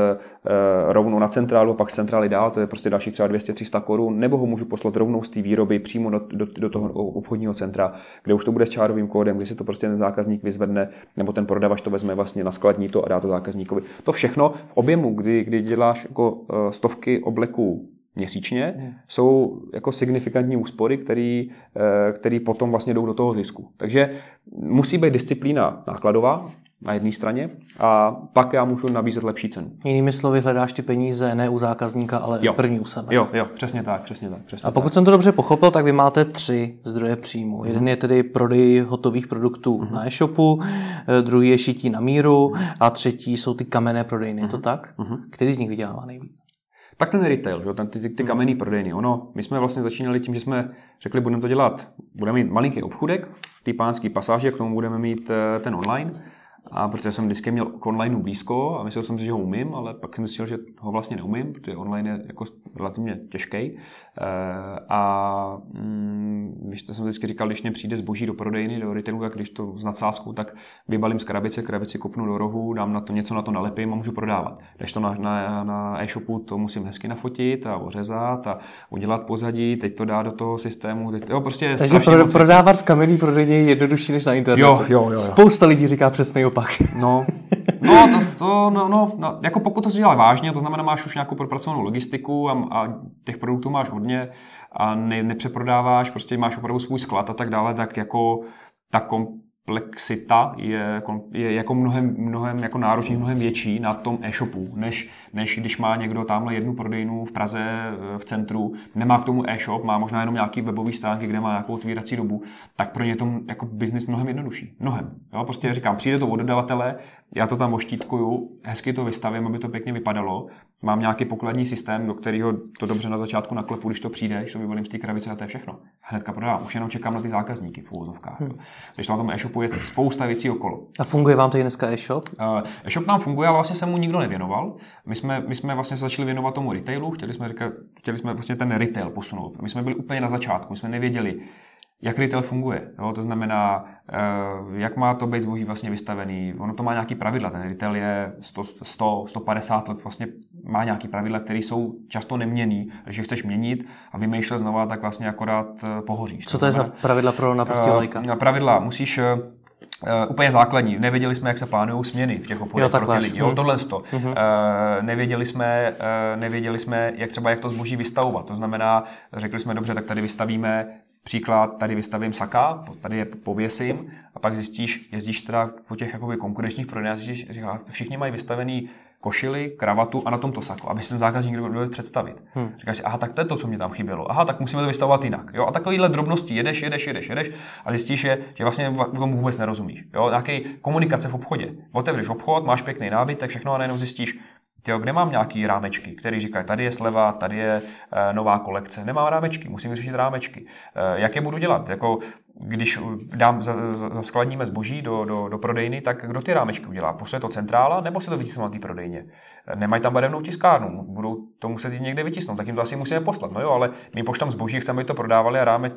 rovnou na centrálu, pak z centrály dál, to je prostě další třeba 200-300 korun, nebo ho můžu poslat rovnou z té výroby přímo do, do, do toho obchodního centra, kde už to bude s čárovým kódem, kdy si to prostě ten zákazník vyzvedne, nebo ten prodavač to vezme vlastně na skladní to a dá to zákazníkovi. To všechno v objemu, kdy, kdy děláš jako stovky obleků měsíčně, hmm. jsou jako signifikantní úspory, který, eh, který potom vlastně jdou do toho zisku. Takže musí být disciplína nákladová na jedné straně a pak já můžu nabízet lepší cenu. Jinými slovy, hledáš ty peníze ne u zákazníka, ale jo. první u sebe. Jo, jo, přesně tak, přesně tak. Přesně a pokud tak. jsem to dobře pochopil, tak vy máte tři zdroje příjmu. Hmm. Jeden je tedy prodej hotových produktů hmm. na e-shopu, eh, druhý je šití na míru a třetí jsou ty kamenné prodejny. Hmm. Je to mhm. tak? Hmm. Který z nich vydělává nejvíc? Tak ten retail, že? Ten, ty, ty kamenný prodejny. Ono, my jsme vlastně začínali tím, že jsme řekli, budeme to dělat, budeme mít malinký obchudek v té pánské pasáži, k tomu budeme mít eh, ten online a protože jsem vždycky měl k onlineu blízko a myslel jsem si, že ho umím, ale pak jsem zjistil, že ho vlastně neumím, protože online je jako relativně těžký. Eh, a mm, když to jsem vždycky říkal, když mě přijde zboží do prodejny, do retailu, tak když to s nadsázkou, tak vybalím z krabice, krabici kopnu do rohu, dám na to něco, na to nalepím a můžu prodávat. Když to na, na, na e-shopu, to musím hezky nafotit a ořezat a udělat pozadí, teď to dá do toho systému. Teď, jo, prostě Takže pro, prodávat v kamenný prodejně je jednodušší než na internetu. Jo, jo, jo, jo. Spousta lidí říká přesně opak. No, [laughs] no, to, to no, no, no, jako pokud to si dělá vážně, to znamená, máš už nějakou propracovanou logistiku a, a těch produktů máš hodně a ne, nepřeprodáváš, prostě máš opravdu svůj sklad a tak dále, tak jako ta kom, komplexita je, je jako mnohem, mnohem jako náročný, mnohem větší na tom e-shopu, než, než když má někdo tamhle jednu prodejnu v Praze eh, v centru, nemá k tomu e-shop, má možná jenom nějaký webový stránky, kde má nějakou otvírací dobu, tak pro ně to jako biznis mnohem jednodušší. Mnohem. Jo, prostě říkám, přijde to od dodavatele, já to tam oštítkuju, hezky to vystavím, aby to pěkně vypadalo. Mám nějaký pokladní systém, do kterého to dobře na začátku naklepu, když to přijde, když to vyvolím z té krabice a to je všechno. Hnedka prodám. Už jenom čekám na ty zákazníky v úvozovkách. Hmm. Když to na tom e-shopu je spousta věcí okolo. A funguje vám tady dneska e-shop? Uh, e-shop nám funguje, ale vlastně se mu nikdo nevěnoval. My jsme, my jsme vlastně začali věnovat tomu retailu, chtěli jsme, říkat, chtěli jsme vlastně ten retail posunout. My jsme byli úplně na začátku, my jsme nevěděli, jak retail funguje. Jo? To znamená, eh, jak má to být zboží vlastně vystavený. Ono to má nějaký pravidla. Ten retail je 100, 100 150 let, vlastně má nějaký pravidla, které jsou často neměný. Když je chceš měnit a vymýšlet znova, tak vlastně akorát eh, pohoříš. Co to, to je znamená, za pravidla pro naprostý lajka? Uh, pravidla musíš Uh, úplně základní. Nevěděli jsme, jak se plánují směny v těch obchodech pro ty lidi. Jo, mhm. tohle to. Uh-huh. Uh, nevěděli, jsme, uh, nevěděli jsme, jak třeba jak to zboží vystavovat. To znamená, řekli jsme, dobře, tak tady vystavíme Příklad, tady vystavím saka, tady je pověsím a pak zjistíš, jezdíš teda po těch jakoby konkurenčních prodejnách, že všichni mají vystavený košily, kravatu a na tomto saku, aby si ten zákazník dovedl představit. Hmm. Říkáš si, aha, tak to je to, co mě tam chybělo. Aha, tak musíme to vystavovat jinak. Jo? A takovýhle drobnosti jedeš, jedeš, jedeš, jedeš a zjistíš, že, že vlastně v tomu vůbec nerozumíš. Jo? Nějaký komunikace v obchodě. Otevřeš obchod, máš pěkný nábytek, všechno a najednou zjistíš, Tyjo, kde mám nějaký rámečky, který říkají, tady je sleva, tady je e, nová kolekce. Nemám rámečky, musím řešit rámečky. E, jak je budu dělat? Jako, když dám, zaskladníme zboží do, do, do prodejny, tak kdo ty rámečky udělá? Pošle to centrála, nebo se to vytiskne na té prodejně? Nemají tam barevnou tiskárnu, budou to muset jít někde vytisknout, tak jim to asi musíme poslat. No jo, ale my poštám zboží, chceme, aby to prodávali a ráme,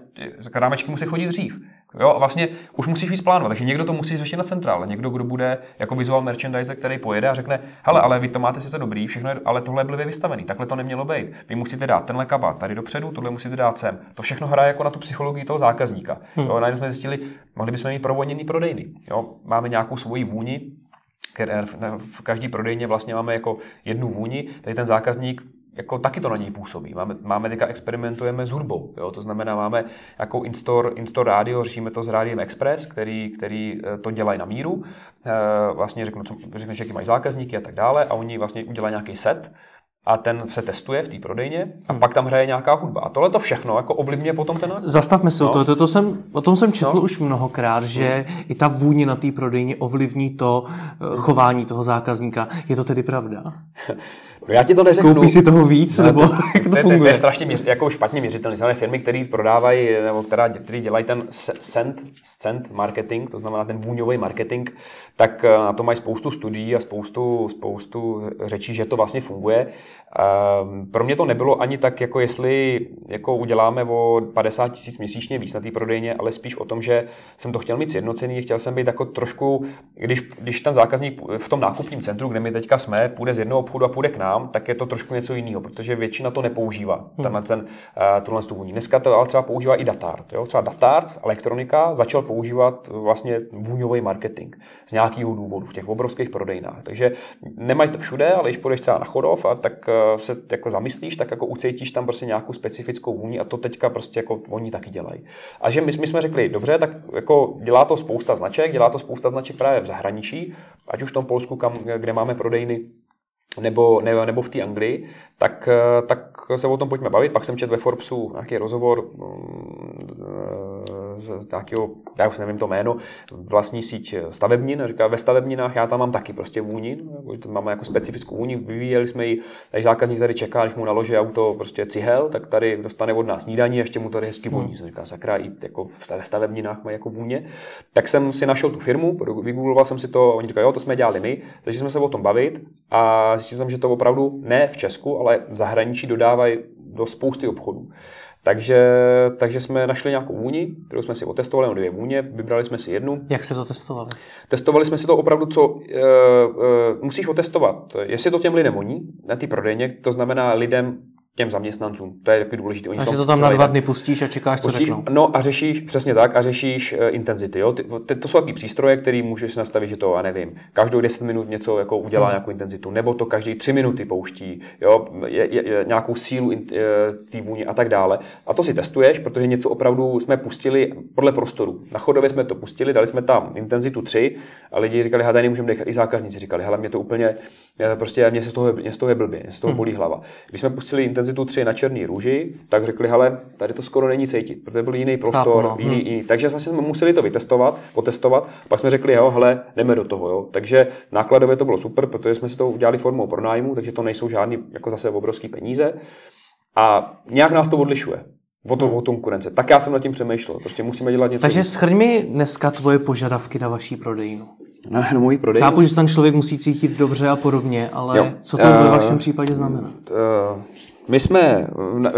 rámečky musí chodit dřív. Jo, a vlastně už musíš víc plánovat, takže někdo to musí řešit na centrále, někdo, kdo bude jako visual merchandiser, který pojede a řekne, hele, ale vy to máte sice dobrý, všechno, je, ale tohle je blbě vystavený, takhle to nemělo být. Vy musíte dát tenhle kabát tady dopředu, tohle musíte dát sem. To všechno hraje jako na tu psychologii toho zákazníka. Hmm. Jo, najednou jsme zjistili, mohli bychom mít provodněný prodejny. Jo, máme nějakou svoji vůni, které v každý prodejně vlastně máme jako jednu vůni, tady ten zákazník jako taky to na něj působí. Máme, máme teďka experimentujeme s hudbou, jo? to znamená, máme jako Instor, Instor Radio, řešíme to s Rádiem Express, který, který eh, to dělají na míru, e, vlastně řeknu, co, řeknu, že jaký mají zákazníky a tak dále a oni vlastně udělají nějaký set, a ten se testuje v té prodejně a hmm. pak tam hraje nějaká hudba. A tohle to všechno jako ovlivňuje potom ten Zastavme se no. to, to, to jsem, o tom jsem četl no. už mnohokrát, že hmm. i ta vůně na té prodejně ovlivní to eh, chování toho zákazníka. Je to tedy pravda? [laughs] No já ti to neřeknu. Koupí si toho víc, no, nebo to, [laughs] jak to, to funguje? To je strašně měř, jako špatně měřitelný. Samozřejmě firmy, které prodávají, nebo která, který dělají ten scent, scent marketing, to znamená ten vůňový marketing, tak eh, na to mají spoustu studií a spoustu, spoustu řečí, že to vlastně funguje. Ehm, pro mě to nebylo ani tak, jako jestli jako uděláme o 50 tisíc měsíčně víc na té prodejně, ale spíš o tom, že jsem to chtěl mít sjednocený, chtěl jsem být jako trošku, když, když ten zákazník v tom nákupním centru, kde my teďka jsme, půjde z jednoho obchodu a půjde k nám, tak je to trošku něco jiného, protože většina to nepoužívá, hmm. tenhle ten, uh, tuhle tu vůni. Dneska to ale třeba používá i Datart. Jo? Třeba Datart, elektronika, začal používat vlastně vůňový marketing z nějakého důvodu v těch obrovských prodejnách. Takže nemají to všude, ale když půjdeš třeba na chodov, a tak uh, se jako zamyslíš, tak jako ucítíš tam prostě nějakou specifickou vůni a to teďka prostě jako oni taky dělají. A že my, my jsme řekli, dobře, tak jako dělá to spousta značek, dělá to spousta značek právě v zahraničí, ať už v tom Polsku, kam, kde máme prodejny nebo, nebo, nebo v té Anglii, tak, tak se o tom pojďme bavit. Pak jsem četl ve Forbesu nějaký rozhovor z nějakého, já už nevím to jméno, vlastní síť stavebnin. Říká, ve stavebninách já tam mám taky prostě vůni, máme jako specifickou vůni, vyvíjeli jsme ji, takže zákazník tady čeká, když mu naloží auto prostě cihel, tak tady dostane od nás snídaní a ještě mu tady hezky voní. Hmm. Říká, sakra, i jako ve stavebninách mají jako vůně. Tak jsem si našel tu firmu, vygoogloval jsem si to, oni říkají, jo, to jsme dělali my, takže jsme se o tom bavit a zjistil jsem, že to opravdu ne v Česku, ale v zahraničí dodávají do spousty obchodů. Takže, takže jsme našli nějakou vůni, kterou jsme si otestovali, no dvě vůně, vybrali jsme si jednu. Jak se to testovali? Testovali jsme si to opravdu, co uh, uh, musíš otestovat. Jestli to těm lidem voní na ty prodejně, to znamená lidem těm zaměstnancům. To je taky důležité. Oni Takže to tam na dva dny pustíš a čekáš, co pustíš, řeknou. No a řešíš, přesně tak, a řešíš uh, intenzity. Jo? Ty, ty, to jsou taky přístroje, který můžeš nastavit, že to, a nevím, každou 10 minut něco jako udělá hmm. nějakou intenzitu, nebo to každý 3 minuty pouští, jo? Je, je, je, nějakou sílu uh, té vůně a tak dále. A to si testuješ, protože něco opravdu jsme pustili podle prostoru. Na chodově jsme to pustili, dali jsme tam intenzitu 3 a lidi říkali, tady nemůžeme dechat. I zákazníci říkali, hele, mě to úplně, prostě mě se z toho, mě z toho je blbě, mě z toho hmm. bolí hlava. Když jsme pustili intenzitu 3 na černý růži, tak řekli, hele, tady to skoro není cítit, protože byl jiný prostor, Chápu, no. jiný, hm. jiný. Takže vlastně jsme museli to vytestovat, potestovat, pak jsme řekli, jo, hele, jdeme do toho. Jo. Takže nákladově to bylo super, protože jsme si to udělali formou pronájmu, takže to nejsou žádný jako zase obrovský peníze. A nějak nás to odlišuje. O, to, o tom konkurence. Tak já jsem nad tím přemýšlel. Prostě musíme dělat něco. Takže schrň mi dneska tvoje požadavky na vaší prodejnu. Na, na mojí prodejnu? Chápu, že ten člověk musí cítit dobře a podobně, ale jo. co to uh, ve vašem případě znamená? Uh, my jsme, eh,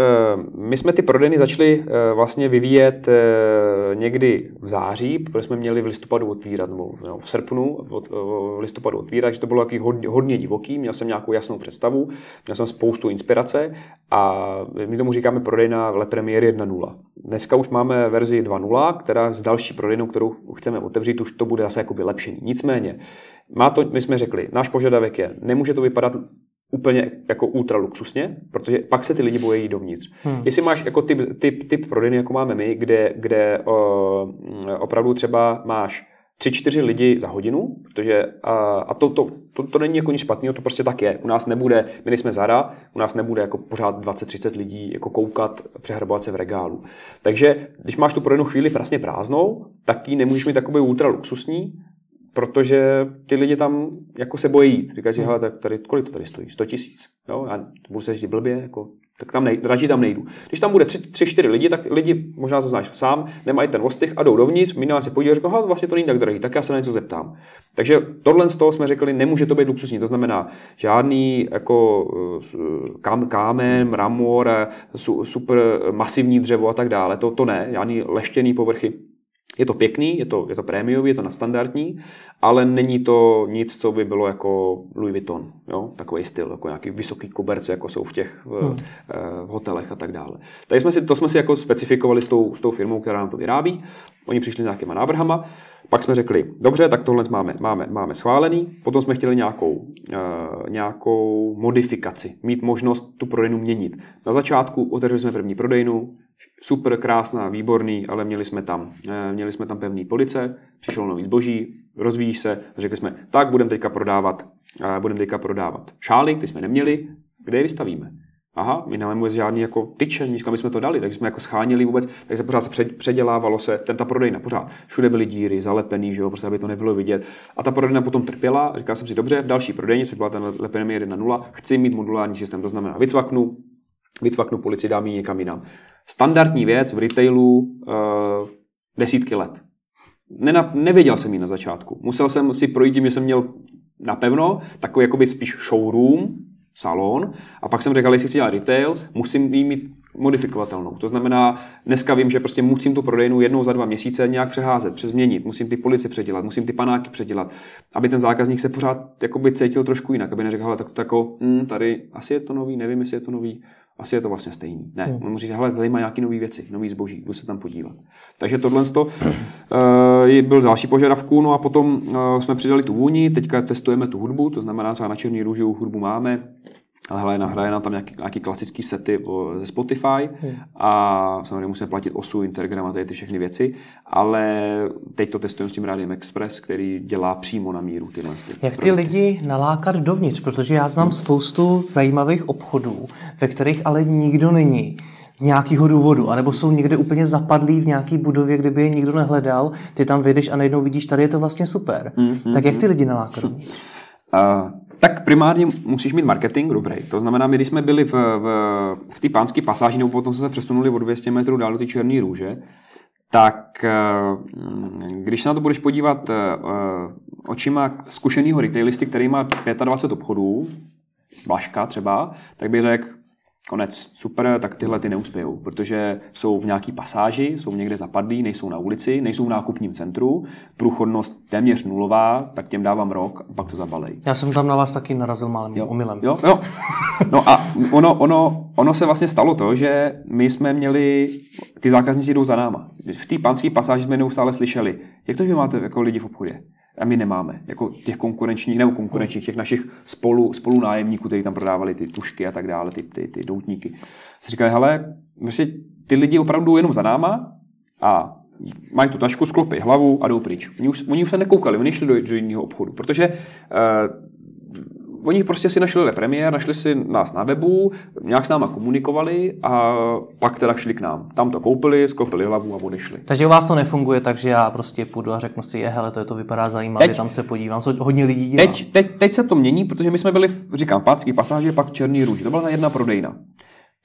my jsme ty prodejny začali eh, vlastně vyvíjet eh, někdy v září, protože jsme měli v listopadu otvírat, nebo v srpnu v listopadu otvírat, že to bylo taky hodně, hodně divoký, měl jsem nějakou jasnou představu, měl jsem spoustu inspirace a my tomu říkáme prodejna Le Premier 1.0. Dneska už máme verzi 2.0, která s další prodejnou, kterou chceme otevřít, už to bude zase jako vylepšení. Nicméně, má to, my jsme řekli, náš požadavek je, nemůže to vypadat úplně jako ultra luxusně, protože pak se ty lidi bojí dovnitř. Hmm. Jestli máš jako typ, typ, typ prodejny, jako máme my, kde, kde o, opravdu třeba máš tři, čtyři lidi za hodinu, protože a, a to, to, to, to není jako nic špatného, to prostě tak je. U nás nebude, my nejsme Zara, u nás nebude jako pořád 20-30 lidí jako koukat, přehrabovat se v regálu. Takže když máš tu prodejnu chvíli prasně prázdnou, tak ji nemůžeš mít takový ultra luxusní, protože ty lidi tam jako se bojí jít. Říkají si, hele, tak tady, kolik to tady stojí? 100 tisíc. Jo, a budu se říct blbě, jako, tak tam nej, radši tam nejdu. Když tam bude 3-4 lidi, tak lidi, možná to znáš sám, nemají ten ostych a jdou dovnitř, minimálně se podívají a říkají, vlastně to není tak drahý, tak já se na něco zeptám. Takže tohle z toho jsme řekli, nemůže to být luxusní, to znamená žádný jako kam, kámen, mramor, super masivní dřevo a tak dále, to, to ne, žádný leštěný povrchy, je to pěkný, je to, je to prémiový, je to nadstandardní, ale není to nic, co by bylo jako Louis Vuitton, jo? takový styl, jako nějaký vysoký koberce, jako jsou v těch v, hmm. v hotelech a tak dále. Takže jsme si, to jsme si jako specifikovali s tou, s tou firmou, která nám to vyrábí. Oni přišli s nějakýma návrhama, pak jsme řekli, dobře, tak tohle máme, máme, máme schválený, potom jsme chtěli nějakou, uh, nějakou modifikaci, mít možnost tu prodejnu měnit. Na začátku otevřeli jsme první prodejnu, super, krásná, výborný, ale měli jsme tam, eh, měli jsme tam pevný police, přišlo nový zboží, rozvíjí se, řekli jsme, tak budeme teďka prodávat, eh, budeme teďka prodávat šály, ty jsme neměli, kde je vystavíme? Aha, my nemáme vůbec žádný jako tyčen, kam jsme to dali, takže jsme jako schánili vůbec, takže pořád se předělávalo se, ten ta prodejna pořád. Všude byly díry, zalepený, že jo, prostě aby to nebylo vidět. A ta prodejna potom trpěla, říkal jsem si, dobře, v další prodejně, což byla ten lepený 1.0, chci mít modulární systém, to znamená vycvaknu, vycvaknu policii, dám ji někam jinam. Standardní věc v retailu uh, desítky let. Nena, nevěděl jsem ji na začátku. Musel jsem si projít tím, že jsem měl napevno takový jakoby spíš showroom, salon, a pak jsem řekl, jestli chci dělat retail, musím ji mít modifikovatelnou. To znamená, dneska vím, že prostě musím tu prodejnu jednou za dva měsíce nějak přeházet, přezměnit, musím ty police předělat, musím ty panáky předělat, aby ten zákazník se pořád jakoby cítil trošku jinak, aby neřekl, tak, tak jako, hm, tady asi je to nový, nevím, jestli je to nový, asi je to vlastně stejný. Ne, hmm. on mu říct, hele, tady má nějaké nové věci, nový zboží, jdu se tam podívat. Takže tohle to, uh, byl další požadavků, no a potom uh, jsme přidali tu vůni, teďka testujeme tu hudbu, to znamená třeba na černý růži hudbu máme, ale hele, nahraje nám tam nějaký, nějaký klasický sety ze Spotify hmm. a samozřejmě musíme platit osu, Intergram a tady ty všechny věci, ale teď to testujeme s tím Rádiem Express, který dělá přímo na míru tyhle Jak ty lidi nalákat dovnitř, protože já znám hmm. spoustu zajímavých obchodů, ve kterých ale nikdo není z nějakého důvodu, anebo jsou někde úplně zapadlí v nějaké budově, kde by je nikdo nehledal, ty tam vyjdeš a najednou vidíš, tady je to vlastně super. Mm, tak jak hmm. ty lidi nalákat? Uh, [laughs] tak primárně musíš mít marketing dobrý. To znamená, my když jsme byli v, v, v té pánské pasáži, nebo potom jsme se přesunuli o 200 metrů dál do té Černé růže, tak eh, když se na to budeš podívat eh, očima zkušeného retailisty, který má 25 obchodů, Vaška třeba, tak by řekl, konec, super, tak tyhle ty neuspějou, protože jsou v nějaký pasáži, jsou někde zapadlí, nejsou na ulici, nejsou v nákupním centru, průchodnost téměř nulová, tak těm dávám rok a pak to zabalej. Já jsem tam na vás taky narazil malým jo. omylem. Jo, jo. No a ono, ono, ono se vlastně stalo to, že my jsme měli, ty zákazníci jdou za náma. V té panské pasáži jsme neustále slyšeli, jak to vy máte jako lidi v obchodě? A my nemáme. Jako těch konkurenčních, nebo konkurenčních, těch našich spolu, spolunájemníků, kteří tam prodávali ty tušky a tak dále, ty, ty, ty doutníky. Se říkali, hele, prostě ty lidi opravdu jenom za náma a mají tu tašku, sklopí hlavu a jdou pryč. Oni už, oni už se nekoukali, oni šli do, do jiného obchodu, protože uh, oni prostě si našli premiér, našli si nás na webu, nějak s náma komunikovali a pak teda šli k nám. Tam to koupili, sklopili hlavu a odešli. Takže u vás to nefunguje tak, že já prostě půjdu a řeknu si, je, hele, to, je to vypadá zajímavě, teď, tam se podívám, co hodně lidí dělá. Teď, teď, teď, se to mění, protože my jsme byli, v, říkám, pátský pasáže, pak Černý růž. To byla jedna prodejna.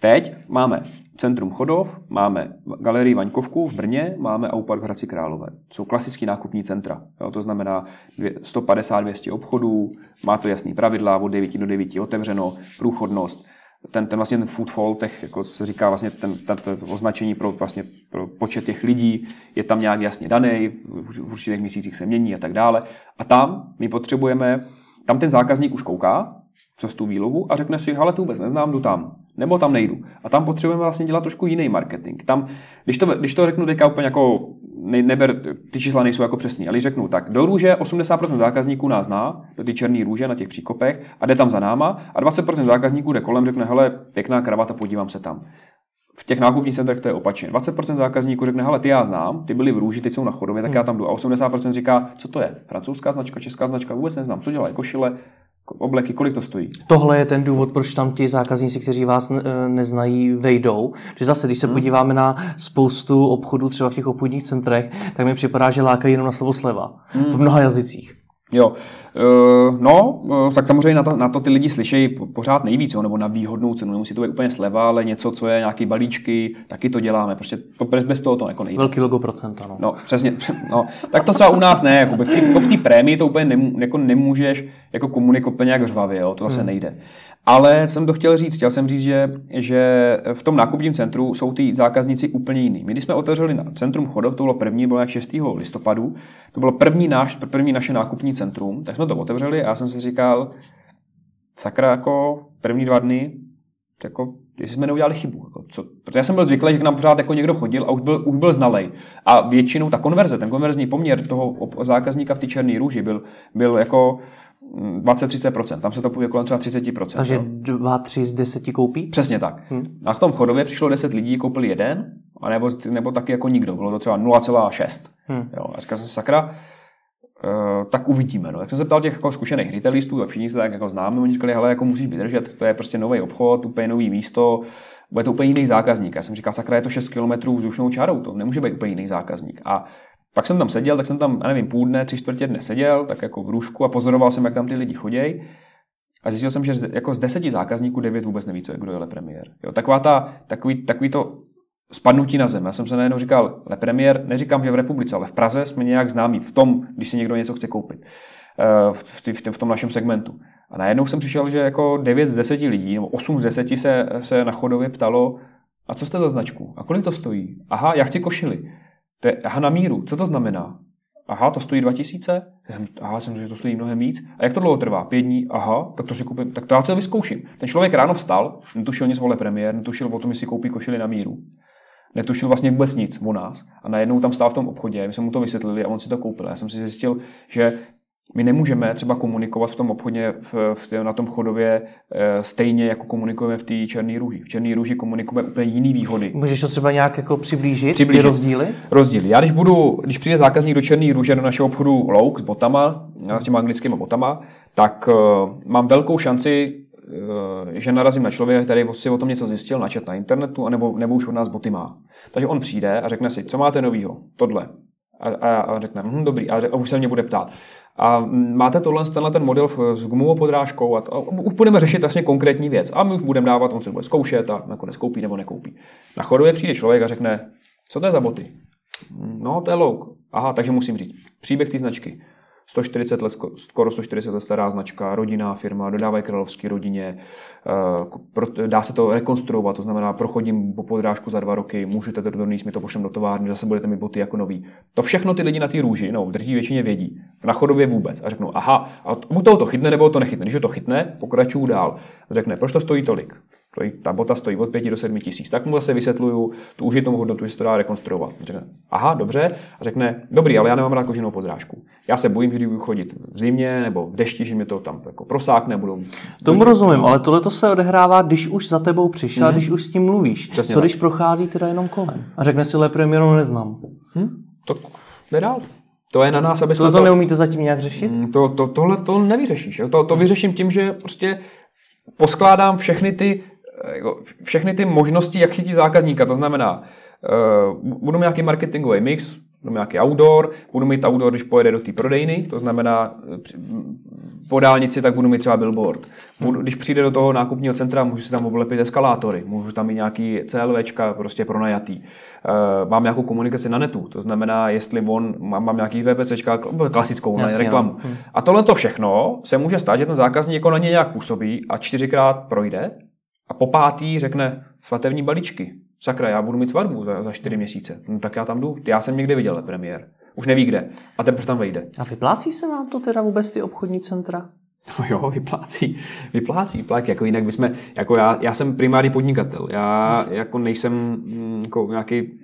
Teď máme Centrum Chodov, máme Galerii Vaňkovku v Brně, máme Aupark v Hradci Králové. Jsou klasický nákupní centra. Jo, to znamená 150-200 obchodů, má to jasný pravidla, od 9 do 9 otevřeno, průchodnost. Ten, ten vlastně ten footfall, těch, jako se říká vlastně ten, ten, ten označení pro, vlastně pro počet těch lidí, je tam nějak jasně daný, v, v určitých měsících se mění a tak dále. A tam my potřebujeme, tam ten zákazník už kouká, přes tu výlovu a řekne si, hele, tu vůbec neznám, jdu tam. Nebo tam nejdu. A tam potřebujeme vlastně dělat trošku jiný marketing. Tam, když to, když to řeknu teďka úplně jako, ne, neber, ty čísla nejsou jako přesný, ale když řeknu tak, do růže 80% zákazníků nás zná, do ty černé růže na těch příkopech a jde tam za náma a 20% zákazníků jde kolem, řekne, hele, pěkná kravata, podívám se tam. V těch nákupních centrech to je opačně. 20% zákazníků řekne, hele, ty já znám, ty byli v růži, teď jsou na chodově, tak hmm. já tam jdu. A 80% říká, co to je? Francouzská značka, česká značka, vůbec neznám, co dělají košile, obleky, kolik to stojí. Tohle je ten důvod, proč tam ti zákazníci, kteří vás neznají, vejdou. Že zase, když se hmm. podíváme na spoustu obchodů, třeba v těch obchodních centrech, tak mi připadá, že lákají jenom na slovo sleva. Hmm. V mnoha jazycích. Jo, no, uh, tak samozřejmě na to, na to ty lidi slyšejí pořád nejvíc, jo, nebo na výhodnou cenu, nemusí to být úplně sleva, ale něco, co je nějaký balíčky, taky to děláme, prostě to bez toho to jako nejde. Velký logo procenta, no. No, přesně, [laughs] no, tak to třeba u nás ne, jako v té prémii to úplně nemů, jako nemůžeš jako komunikovat nějak řvavě, jo, to zase hmm. nejde. Ale jsem to chtěl říct, chtěl jsem říct, že, že v tom nákupním centru jsou ty zákazníci úplně jiný. My, když jsme otevřeli na centrum Chodov, to bylo první, bylo jak 6. listopadu, to bylo první, náš, první naše nákupní centrum, tak jsme to otevřeli a já jsem si říkal, sakra, jako první dva dny, jako, jestli jsme neudělali chybu. Jako, co, protože já jsem byl zvyklý, že k nám pořád jako někdo chodil a už byl, už byl znalej. A většinou ta konverze, ten konverzní poměr toho zákazníka v té černé růži byl, byl jako 20-30%, tam se to půjde kolem třeba 30%. Takže jo? 2, 3 z 10 koupí? Přesně tak. Hmm. A v tom chodově přišlo 10 lidí, koupili jeden, a nebo, nebo taky jako nikdo, bylo to třeba 0,6. Hmm. Jo, a říkal jsem sakra, tak uvidíme. No. Tak jsem se ptal těch jako zkušených retailistů, a všichni se tak jako známe, oni říkali, hele, jako musíš vydržet, to je prostě nový obchod, úplně nový místo, bude to úplně jiný zákazník. Já jsem říkal, sakra, je to 6 km vzdušnou čárou, to nemůže být úplně jiný zákazník. A pak jsem tam seděl, tak jsem tam, já nevím, půl dne, tři čtvrtě dne seděl, tak jako v růžku a pozoroval jsem, jak tam ty lidi chodějí. A zjistil jsem, že jako z deseti zákazníků devět vůbec neví, co je, kdo je premiér. Jo, taková ta, takový, takový to spadnutí na zem. Já jsem se najednou říkal, premiér, neříkám, že v republice, ale v Praze jsme nějak známí v tom, když si někdo něco chce koupit. Eh, v, v, v tom našem segmentu. A najednou jsem přišel, že jako 9 z 10 lidí, nebo 8 z 10 se, se na chodově ptalo, a co jste za značku? A kolik to stojí? Aha, já chci košily. To je, aha, na míru. Co to znamená? Aha, to stojí 2000? Aha, jsem že to stojí mnohem víc. A jak to dlouho trvá? Pět dní? Aha, tak to si koupím, tak to já to vyzkouším. Ten člověk ráno vstal, netušil nic vole premiér, netušil o tom, jestli koupí košily na míru. Netušil vlastně vůbec nic o nás. A najednou tam stál v tom obchodě, my jsme mu to vysvětlili a on si to koupil. Já jsem si zjistil, že my nemůžeme třeba komunikovat v tom obchodě v, v, na tom chodově e, stejně, jako komunikujeme v té černé růži. V černé růži komunikujeme úplně jiný výhody. Můžeš to třeba nějak jako přiblížit, přiblížit. ty rozdíly? Rozdíly. Já když budu, když přijde zákazník do černé růže do našeho obchodu Louk s botama, s těma anglickými botama, tak uh, mám velkou šanci že narazím na člověka, který si o tom něco zjistil, načet na internetu, anebo, nebo už od nás boty má. Takže on přijde a řekne si, co máte novýho? Tohle. A, a, a řekne, hm, dobrý, a, a už se mě bude ptát. A máte tohle, tenhle ten model s gumovou podrážkou a, a už budeme řešit vlastně konkrétní věc. A my už budeme dávat, on se bude zkoušet a nakonec koupí nebo nekoupí. Na chodově přijde člověk a řekne, co to je za boty? No, to je louk. Aha, takže musím říct. Příběh té značky. 140 let, skoro 140 let stará značka, rodinná firma, dodávají královské rodině, eh, dá se to rekonstruovat, to znamená, prochodím po podrážku za dva roky, můžete to donést, mi to pošlem do továrny, zase budete mít boty jako nový. To všechno ty lidi na té růži, no, drtí většině vědí, na chodově vůbec a řeknou, aha, a toho to chytne, nebo to nechytne. Když to chytne, pokračuju dál. Řekne, proč to stojí tolik? Ta bota stojí od 5 do 7 tisíc. Tak mu zase vysvětluju tu užitnou hodnotu, že se to dá rekonstruovat. Řekne, aha, dobře, a řekne, dobrý, ale já nemám rád koženou podrážku. Já se bojím, že když budu chodit v zimě nebo v dešti, že mi to tam jako prosákne. Budu, Tomu rozumím, ale tohle to se odehrává, když už za tebou přišel, mm-hmm. když už s tím mluvíš. Přesně Co tak. když prochází teda jenom kolem a řekne si, le premiéru neznám. Hm? To jde dál. To je na nás, aby to... to neumíte zatím nějak řešit? Mm, to, to, tohle to nevyřešíš. To, to vyřeším tím, že prostě poskládám všechny ty jako všechny ty možnosti, jak chytit zákazníka, to znamená, uh, budu mít nějaký marketingový mix, budu mít nějaký outdoor, budu mít outdoor, když pojede do té prodejny, to znamená eh, po dálnici, tak budu mít třeba billboard. Budu, když přijde do toho nákupního centra, můžu si tam oblepit eskalátory, můžu tam mít nějaký CLVčka prostě pronajatý. Uh, mám nějakou komunikaci na netu, to znamená, jestli on, mám, mám nějaký VPCčka, klasickou Jasně, reklamu. Hm. A tohle to všechno se může stát, že ten zákazník jako na ně nějak působí a čtyřikrát projde a po pátý řekne svatební balíčky. Sakra, já budu mít svatbu za, za čtyři měsíce. No tak já tam jdu. Já jsem někde viděl premiér. Už neví kde. A teprve tam vejde. A vyplácí se vám to teda vůbec ty obchodní centra? No jo, vyplácí, vyplácí, vyplácí, jako jinak bychom, jako já, já jsem primární podnikatel, já jako nejsem mm, jako nějaký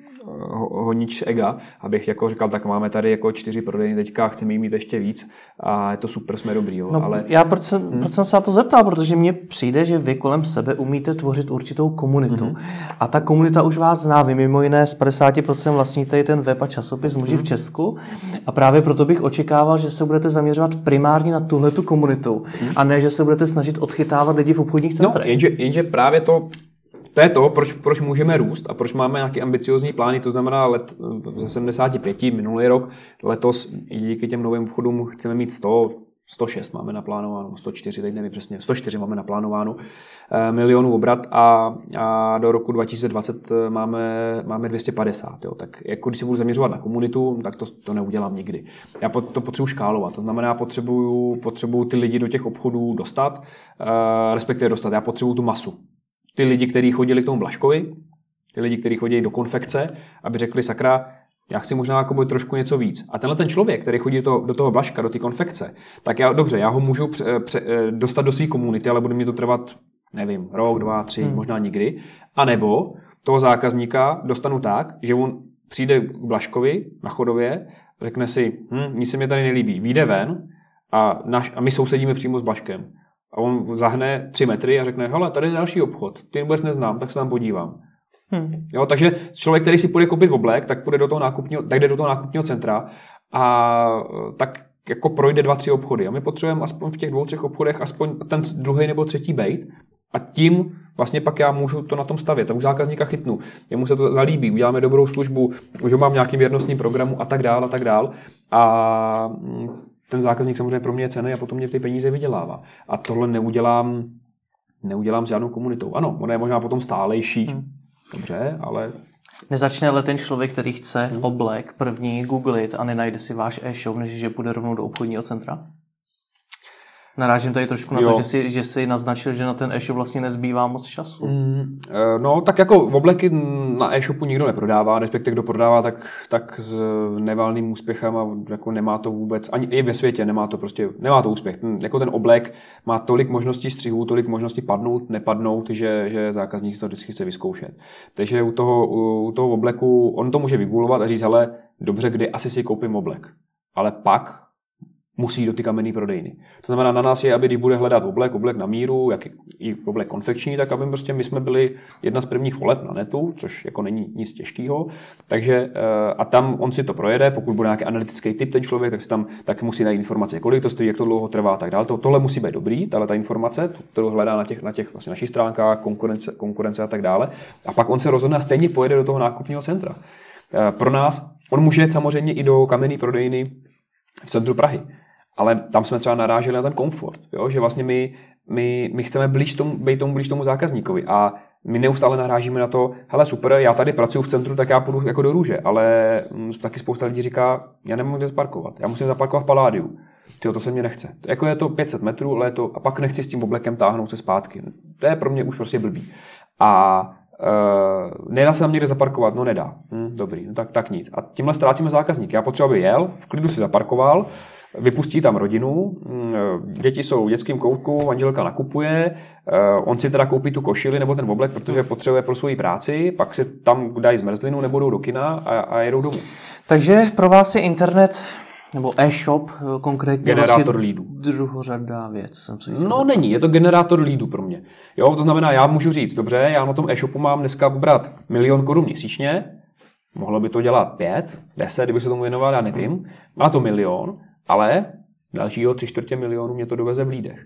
honič ega, abych jako říkal, tak máme tady jako čtyři prodejny teďka, chceme jí mít ještě víc a je to super, jsme dobrý. Jo. No, ale... Já proč jsem, hmm. proč jsem se na to zeptal, protože mně přijde, že vy kolem sebe umíte tvořit určitou komunitu. Hmm. A ta komunita už vás zná. Vy mimo jiné z 50% vlastníte i ten web a časopis Muži hmm. v Česku. A právě proto bych očekával, že se budete zaměřovat primárně na tuhle tu komunitu hmm. a ne, že se budete snažit odchytávat lidi v obchodních no, centrech. No, jenže, jenže právě to to je to, proč, proč můžeme růst a proč máme nějaké ambiciozní plány, to znamená let ze 75, minulý rok, letos díky těm novým obchodům chceme mít 100, 106 máme naplánováno, 104, teď nevím přesně, 104 máme naplánováno eh, milionů obrat a, a do roku 2020 eh, máme, máme 250. Jo. Tak jako když se budu zaměřovat na komunitu, tak to, to neudělám nikdy. Já to potřebuji škálovat, to znamená, potřebuju, potřebuju ty lidi do těch obchodů dostat, eh, respektive dostat. Já potřebuju tu masu ty lidi, kteří chodili k tomu Blaškovi, ty lidi, kteří chodí do konfekce, aby řekli, sakra, já chci možná jako trošku něco víc. A tenhle ten člověk, který chodí to, do toho Blaška, do té konfekce, tak já, dobře, já ho můžu pře, pře, dostat do své komunity, ale bude mi to trvat, nevím, rok, dva, tři, hmm. možná nikdy. A nebo toho zákazníka dostanu tak, že on přijde k Blaškovi na chodově, řekne si, hm, nic se mi tady nelíbí, vyjde ven a, naš, a my sousedíme přímo s Blaškem. A on zahne tři metry a řekne, hele, tady je další obchod, ty vůbec neznám, tak se tam podívám. Hmm. Jo, takže člověk, který si půjde koupit oblek, tak půjde do toho nákupního, tak jde do toho nákupního centra a tak jako projde dva, tři obchody. A my potřebujeme aspoň v těch dvou, třech obchodech aspoň ten druhý nebo třetí bejt. A tím vlastně pak já můžu to na tom stavět. A už zákazníka chytnu. Jemu se to zalíbí, uděláme dobrou službu, už ho mám v nějakým věrnostním programu a tak dál a tak dál. A mm, ten zákazník samozřejmě pro mě je cený a potom mě ty peníze vydělává. A tohle neudělám, neudělám s žádnou komunitou. Ano, ona je možná potom stálejší, hmm. dobře, ale Nezačne ale ten člověk, který chce hmm. oblek první googlit a nenajde si váš e-shop, než že půjde rovnou do obchodního centra? Narážím tady trošku na jo. to, že si, že si naznačil, že na ten e-shop vlastně nezbývá moc času. Mm, no, tak jako obleky na e-shopu nikdo neprodává, respektive kdo prodává, tak, tak s nevalným úspěchem a jako nemá to vůbec, ani i ve světě nemá to prostě, nemá to úspěch. Ten, jako ten oblek má tolik možností střihů, tolik možností padnout, nepadnout, že, že zákazník si to vždycky chce vyzkoušet. Takže u toho, u toho obleku, on to může vygulovat a říct, ale dobře, kdy asi si koupím oblek. Ale pak musí do ty kamenné prodejny. To znamená, na nás je, aby když bude hledat oblek, oblek na míru, jak i oblek konfekční, tak aby prostě my jsme byli jedna z prvních voleb na netu, což jako není nic těžkého. Takže eh, a tam on si to projede, pokud bude nějaký analytický typ ten člověk, tak si tam tak musí najít informace, kolik to stojí, jak to dlouho trvá a tak dále. To, tohle musí být dobrý, tahle ta informace, kterou hledá na těch, na těch vlastně našich stránkách, konkurence, konkurence a tak dále. A pak on se rozhodne a stejně pojede do toho nákupního centra. Eh, pro nás, on může samozřejmě i do kamenné prodejny v centru Prahy ale tam jsme třeba naráželi na ten komfort, jo? že vlastně my my, my chceme blíž tomu, být tomu blíž tomu zákazníkovi a my neustále narážíme na to, hele super, já tady pracuji v centru, tak já půjdu jako do růže, ale mm, taky spousta lidí říká, já nemůžu kde zaparkovat, já musím zaparkovat v Paládiu. Tyjo, to se mě nechce. Jako je to 500 metrů, ale je to, a pak nechci s tím oblekem táhnout se zpátky. To je pro mě už prostě blbý. A Uh, nedá se tam někde zaparkovat, no nedá. Hm, dobrý, no tak, tak nic. A tímhle ztrácíme zákazník. Já potřebuji, aby jel, v klidu si zaparkoval, vypustí tam rodinu, hm, děti jsou v dětském koutku, manželka nakupuje, uh, on si teda koupí tu košili nebo ten oblek, protože potřebuje pro svoji práci, pak si tam dají zmrzlinu nebo jdou do kina a, a jedou domů. Takže pro vás je internet nebo e-shop eh, konkrétně generátor vlastně lídů. Druhořadá věc. Jsem si no není, je to generátor lídů pro mě. Jo, to znamená, já můžu říct, dobře, já na tom e-shopu mám dneska vybrat milion korun měsíčně, mohlo by to dělat pět, deset, kdyby se tomu věnoval, já nevím, má to milion, ale dalšího tři čtvrtě milionu mě to doveze v lídech.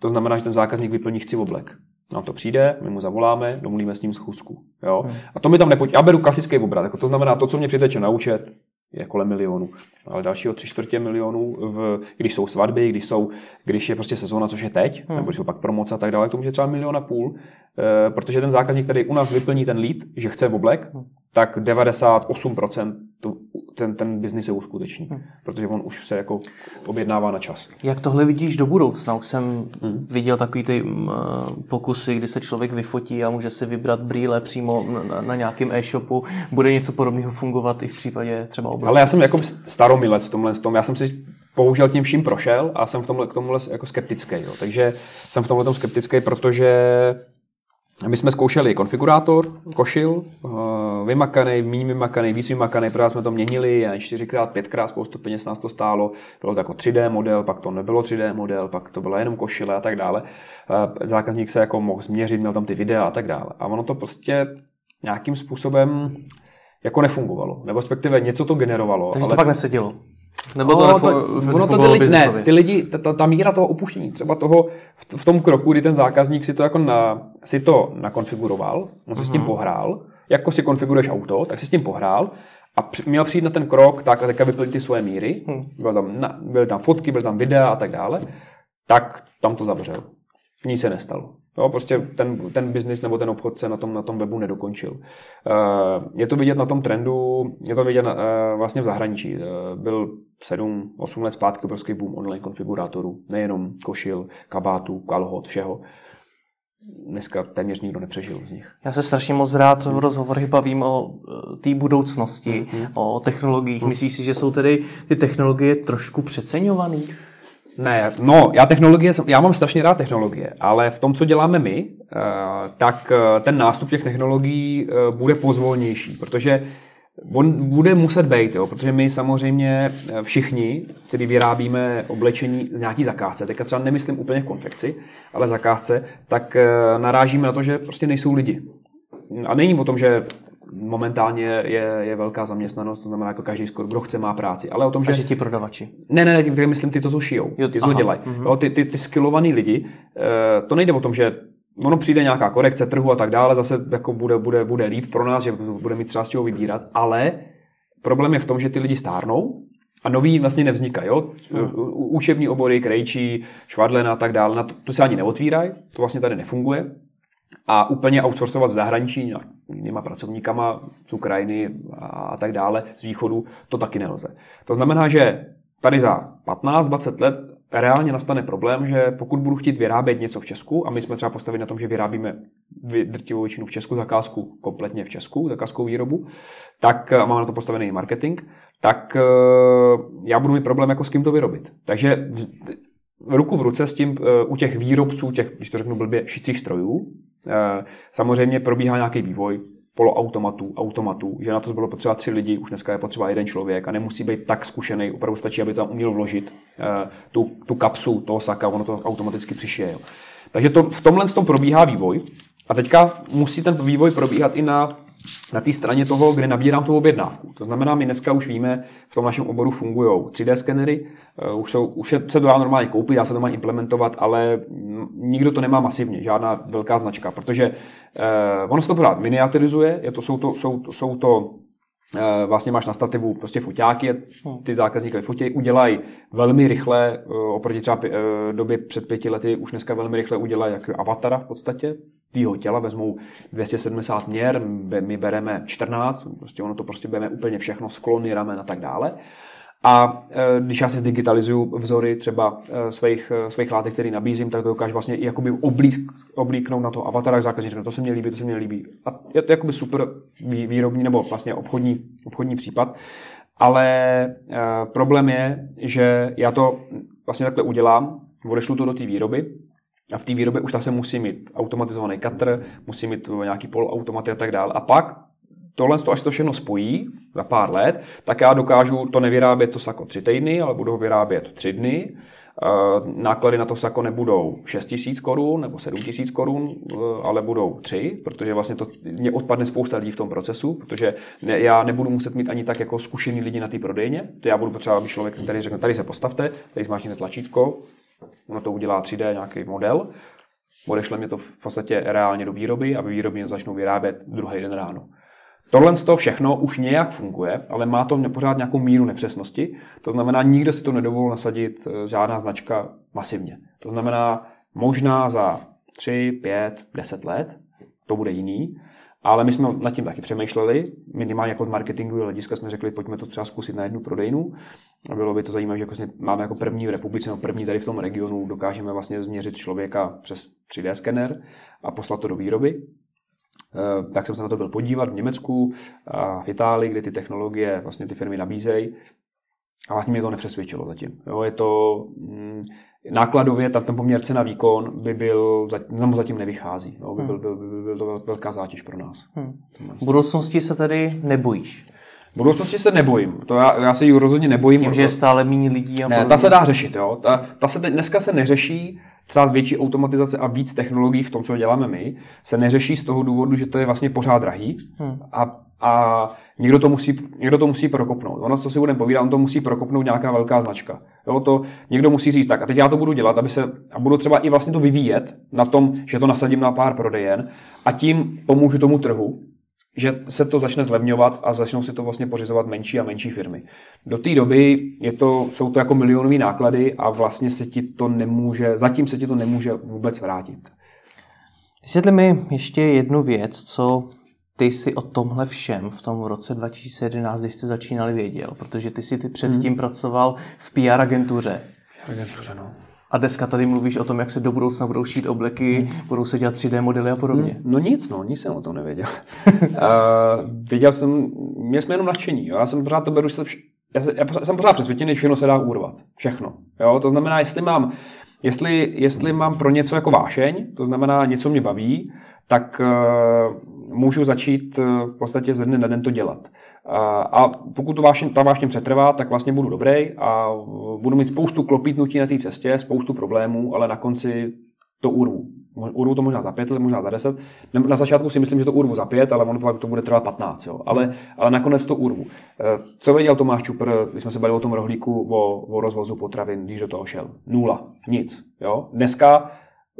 To znamená, že ten zákazník vyplní chci oblek. Nám to přijde, my mu zavoláme, domluvíme s ním schůzku. Jo? Hmm. A to mi tam nepočítá. Já beru klasický obrat. Jako to znamená, to, co mě přiteče na účet, je kolem milionu. Ale dalšího tři čtvrtě milionů, v, když jsou svatby, když, jsou, když je prostě sezóna, což je teď, hmm. nebo když jsou pak promoce a tak dále, to může třeba milion a půl, e, protože ten zákazník, který u nás vyplní ten lead, že chce v oblek, hmm. tak 98% to, ten, ten biznis je uskuteční, hmm. protože on už se jako objednává na čas. Jak tohle vidíš do budoucna? Už jsem hmm. viděl takový ty uh, pokusy, kdy se člověk vyfotí a může si vybrat brýle přímo na, na nějakém e-shopu. Bude něco podobného fungovat i v případě třeba obleku? Ale já jsem jako staromilec v tomhle tom. Já jsem si bohužel tím vším prošel a jsem v tomhle, k tomuhle jako skeptický. Jo. Takže jsem v tomhle tom skeptický, protože my jsme zkoušeli konfigurátor, košil, eh, vymakaný, méně vymakaný, víc vymakaný, protože jsme to měnili a čtyřikrát, pětkrát spoustu peněz nás to stálo. Bylo to jako 3D model, pak to nebylo 3D model, pak to byla jenom košile a tak dále. Eh, zákazník se jako mohl změřit, měl tam ty videa a tak dále. A ono to prostě nějakým způsobem jako nefungovalo. Nebo respektive něco to generovalo. Takže ale... to pak nesedělo. Nebo to, no, nefo- ono to ty lidi, ne, ty lidi, ta, ta, míra toho opuštění, třeba toho v, v tom kroku, kdy ten zákazník si to jako na, si to nakonfiguroval, on si uh-huh. s tím mhm. pohrál, jako si konfiguruješ auto, tak si s tím pohrál a při, měl přijít na ten krok, tak a teďka vyplnit ty svoje míry, uh-huh. byly, tam, na, byly tam fotky, byly tam videa a tak dále, tak tam to zavřel. Nic se nestalo. Jo, prostě ten, ten biznis nebo ten obchod se na tom, na tom webu nedokončil. Eh, je to vidět na tom trendu, je to vidět eh, vlastně v zahraničí. Eh, byl 7-8 let zpátky obrovský boom online konfigurátorů, nejenom košil, kabátů, kalhot, všeho dneska téměř nikdo nepřežil z nich. Já se strašně moc rád v rozhovorech bavím o té budoucnosti, mm-hmm. o technologiích. Mm-hmm. Myslíš si, že jsou tedy ty technologie trošku přeceňované? Ne, no, já technologie, já mám strašně rád technologie, ale v tom, co děláme my, eh, tak eh, ten nástup těch technologií eh, bude pozvolnější, protože on bude muset být, jo, protože my samozřejmě všichni, kteří vyrábíme oblečení z nějaký zakázce, teďka třeba nemyslím úplně konfekci, ale zakázce, tak narážíme na to, že prostě nejsou lidi. A není o tom, že momentálně je, je velká zaměstnanost, to znamená, jako každý skoro, kdo chce, má práci. Ale o tom, že... že ti prodavači. Ne, ne, ne, myslím ty to, co šijou, jo, ty, co dělají. Mm-hmm. Ty, ty, ty skillovaný lidi, eh, to nejde o tom, že ono přijde nějaká korekce trhu a tak dále, zase jako bude, bude, bude líp pro nás, že bude mít třeba z čeho vybírat, ale problém je v tom, že ty lidi stárnou a noví vlastně nevznikají. Jo? Učební obory, krejčí, švadlena a tak dále, na to, to se ani neotvírají, to vlastně tady nefunguje a úplně outsourcovat z zahraničí nějakýma pracovníkama z Ukrajiny a tak dále, z východu, to taky nelze. To znamená, že tady za 15-20 let reálně nastane problém, že pokud budu chtít vyrábět něco v Česku, a my jsme třeba postavili na tom, že vyrábíme drtivou většinu v Česku, zakázku kompletně v Česku, zakázkou výrobu, tak a máme na to postavený marketing, tak eh, já budu mít problém, jako s kým to vyrobit. Takže ruku v ruce s tím eh, u těch výrobců, těch, když to řeknu blbě, šicích strojů. Eh, samozřejmě probíhá nějaký vývoj poloautomatů, automatů, že na to bylo potřeba tři lidi, už dneska je potřeba jeden člověk a nemusí být tak zkušený, opravdu stačí, aby tam uměl vložit eh, tu, tu kapsu toho saka, ono to automaticky přišije. Takže to, v tomhle tom probíhá vývoj a teďka musí ten vývoj probíhat i na na té straně toho, kde nabírám tu objednávku. To znamená, my dneska už víme, v tom našem oboru fungují 3D skenery, eh, už, jsou, už se to dá normálně koupit, dá se to má implementovat, ale nikdo to nemá masivně, žádná velká značka, protože eh, ono se to pořád miniaturizuje, je to, jsou, to, jsou, jsou to Eh, vlastně máš na stativu prostě foťáky, hmm. ty zákazníky fotí, udělají velmi rychle, eh, oproti třeba eh, době před pěti lety, už dneska velmi rychle udělají jak avatara v podstatě, tvýho těla, vezmou 270 měr, my bereme 14, prostě ono to prostě bereme úplně všechno, sklony, ramen a tak dále. A e, když já si zdigitalizuju vzory třeba e, svých, e, svých látek, které nabízím, tak to dokážu vlastně jakoby oblík, oblíknout na to avatara zákazník, řekne, to se mi líbí, to se mi líbí. A je to jakoby super výrobní nebo vlastně obchodní, obchodní případ. Ale problém je, že já to vlastně takhle udělám, odešlu to do té výroby, a v té výrobě už se musí mít automatizovaný katr, musí mít nějaký poloautomaty a tak dále. A pak tohle, až to všechno spojí za pár let, tak já dokážu to nevyrábět to sako tři týdny, ale budu ho vyrábět tři dny. Eh, náklady na to sako nebudou 6 tisíc korun nebo 7 tisíc korun, eh, ale budou 3, protože vlastně to mě odpadne spousta lidí v tom procesu, protože ne, já nebudu muset mít ani tak jako zkušený lidi na té prodejně. To já budu potřebovat, aby člověk, který řekne, tady se postavte, tady zmáčkněte tlačítko, ono to udělá 3D nějaký model, odešle mě to v podstatě reálně do výroby a výroby začnou vyrábět druhý den ráno. Tohle z toho všechno už nějak funguje, ale má to pořád nějakou míru nepřesnosti. To znamená, nikdo si to nedovolil nasadit eh, žádná značka masivně. To znamená, možná za 3, 5, 10 let to bude jiný, ale my jsme nad tím taky přemýšleli, minimálně jako od marketingu hlediska jsme řekli, pojďme to třeba zkusit na jednu prodejnu. A bylo by to zajímavé, že jako máme jako první v republice, no první tady v tom regionu, dokážeme vlastně změřit člověka přes 3D skener a poslat to do výroby. Eh, tak jsem se na to byl podívat v Německu a v Itálii, kde ty technologie vlastně ty firmy nabízejí. A vlastně mě to nepřesvědčilo zatím. Jo, je to mm, nákladově, tam ten poměr cena výkon by byl, zatím, zatím nevychází. Jo, by, byl, byl, by byl to velká zátěž pro nás. Hmm. V budoucnosti se tedy nebojíš? V budoucnosti se nebojím. To já, já se ji rozhodně nebojím. Tím, že je stále méně lidí. A ne, ta se dá řešit. Jo. Ta, ta se dneska se neřeší třeba větší automatizace a víc technologií v tom, co děláme my, se neřeší z toho důvodu, že to je vlastně pořád drahý hmm. a, a někdo, to musí, někdo to musí prokopnout. Ono, co si budeme povídat, on to musí prokopnout nějaká velká značka. Jo, to někdo musí říct, tak a teď já to budu dělat, aby se, a budu třeba i vlastně to vyvíjet na tom, že to nasadím na pár prodejen a tím pomůžu tomu trhu, že se to začne zlevňovat a začnou si to vlastně pořizovat menší a menší firmy. Do té doby je to, jsou to jako milionové náklady a vlastně se ti to nemůže, zatím se ti to nemůže vůbec vrátit. Vysvětli mi ještě jednu věc, co ty si o tomhle všem v tom roce 2011, když jste začínali, věděl, protože ty si ty předtím hmm. pracoval v PR agentuře. Agentuře, no. A dneska tady mluvíš o tom, jak se do budoucna budou šít obleky, hmm. budou se dělat 3D modely a podobně. Hmm. No nic, no, nic jsem o tom nevěděl. [laughs] uh, věděl jsem, měl jsme jenom nadšení. Jo? Já jsem pořád to beru, že vš- já, jsem, já jsem pořád přesvědčený, že všechno se dá urvat. Všechno. Jo? To znamená, jestli mám, jestli, jestli mám pro něco jako vášeň, to znamená něco mě baví, tak uh, můžu začít uh, v podstatě ze dne na den to dělat. A pokud to vášně, ta vášně přetrvá, tak vlastně budu dobrý a budu mít spoustu klopítnutí na té cestě, spoustu problémů, ale na konci to urvu. Urvu to možná za pět možná za deset. Na začátku si myslím, že to urvu za pět, ale ono pak to bude trvat 15. Jo. Ale, ale nakonec to urvu. Eh, co věděl Tomáš Čupr, když jsme se bavili o tom rohlíku, o, o rozvozu potravin, když do toho šel? Nula. Nic. Jo. Dneska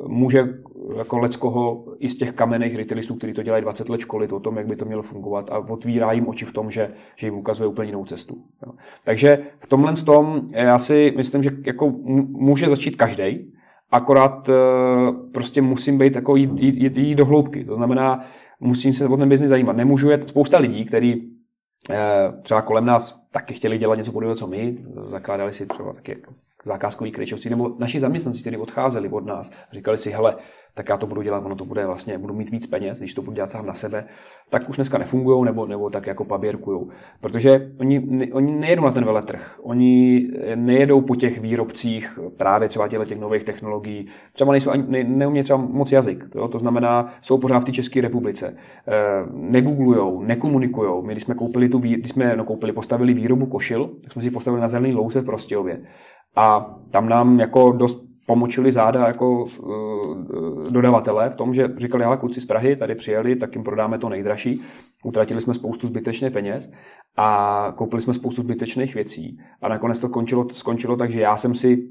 může jako leckoho i z těch kamenných retailistů, kteří to dělají 20 let školit o tom, jak by to mělo fungovat a otvírá jim oči v tom, že, že jim ukazuje úplně jinou cestu. Jo. Takže v tomhle tom já si myslím, že jako může začít každý, akorát eh, prostě musím být jako jít, jít, jít do hloubky. To znamená, musím se o ten biznis zajímat. Nemůžu jet spousta lidí, který eh, třeba kolem nás taky chtěli dělat něco podobného, co my, zakládali si třeba taky zakázkový kryčovství, nebo naši zaměstnanci, kteří odcházeli od nás, říkali si, hele, tak já to budu dělat, ono to bude vlastně, budu mít víc peněz, když to budu dělat sám na sebe, tak už dneska nefungují nebo, nebo tak jako paběrkují. Protože oni, oni nejedou na ten veletrh, oni nejedou po těch výrobcích právě třeba těle těch nových technologií, třeba nejsou ani, ne, neumějí třeba moc jazyk, jo? to znamená, jsou pořád v té České republice, e, negooglujou, nekomunikujou. My když jsme koupili tu, když jsme no, koupili, postavili výrobu košil, tak jsme si postavili na zelený louce v Prostějově. A tam nám jako dost pomočili záda jako uh, dodavatele v tom, že říkali, ale kluci z Prahy tady přijeli, tak jim prodáme to nejdražší. Utratili jsme spoustu zbytečných peněz a koupili jsme spoustu zbytečných věcí. A nakonec to končilo, skončilo tak, že já jsem si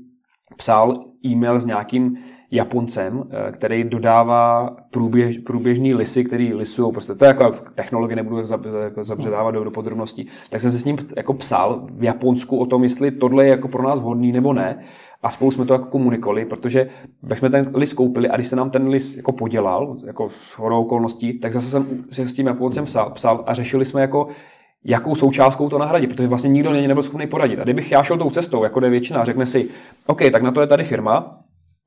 psal e-mail s nějakým Japoncem, eh, který dodává průběž, průběžný lisy, který lisují. Prostě to je jako technologie, nebudu jako zabředávat do, do podrobností. Tak jsem se s ním jako psal v Japonsku o tom, jestli tohle je jako pro nás vhodný nebo ne. A spolu jsme to jako komunikovali, protože jsme ten lis koupili a když se nám ten lis jako podělal, jako s hodou okolností, tak zase jsem se s tím Japoncem psal, psal a řešili jsme jako, jakou součástkou to nahradit, protože vlastně nikdo není nebyl schopný poradit. A kdybych já šel tou cestou, jako jde většina, řekne si, OK, tak na to je tady firma,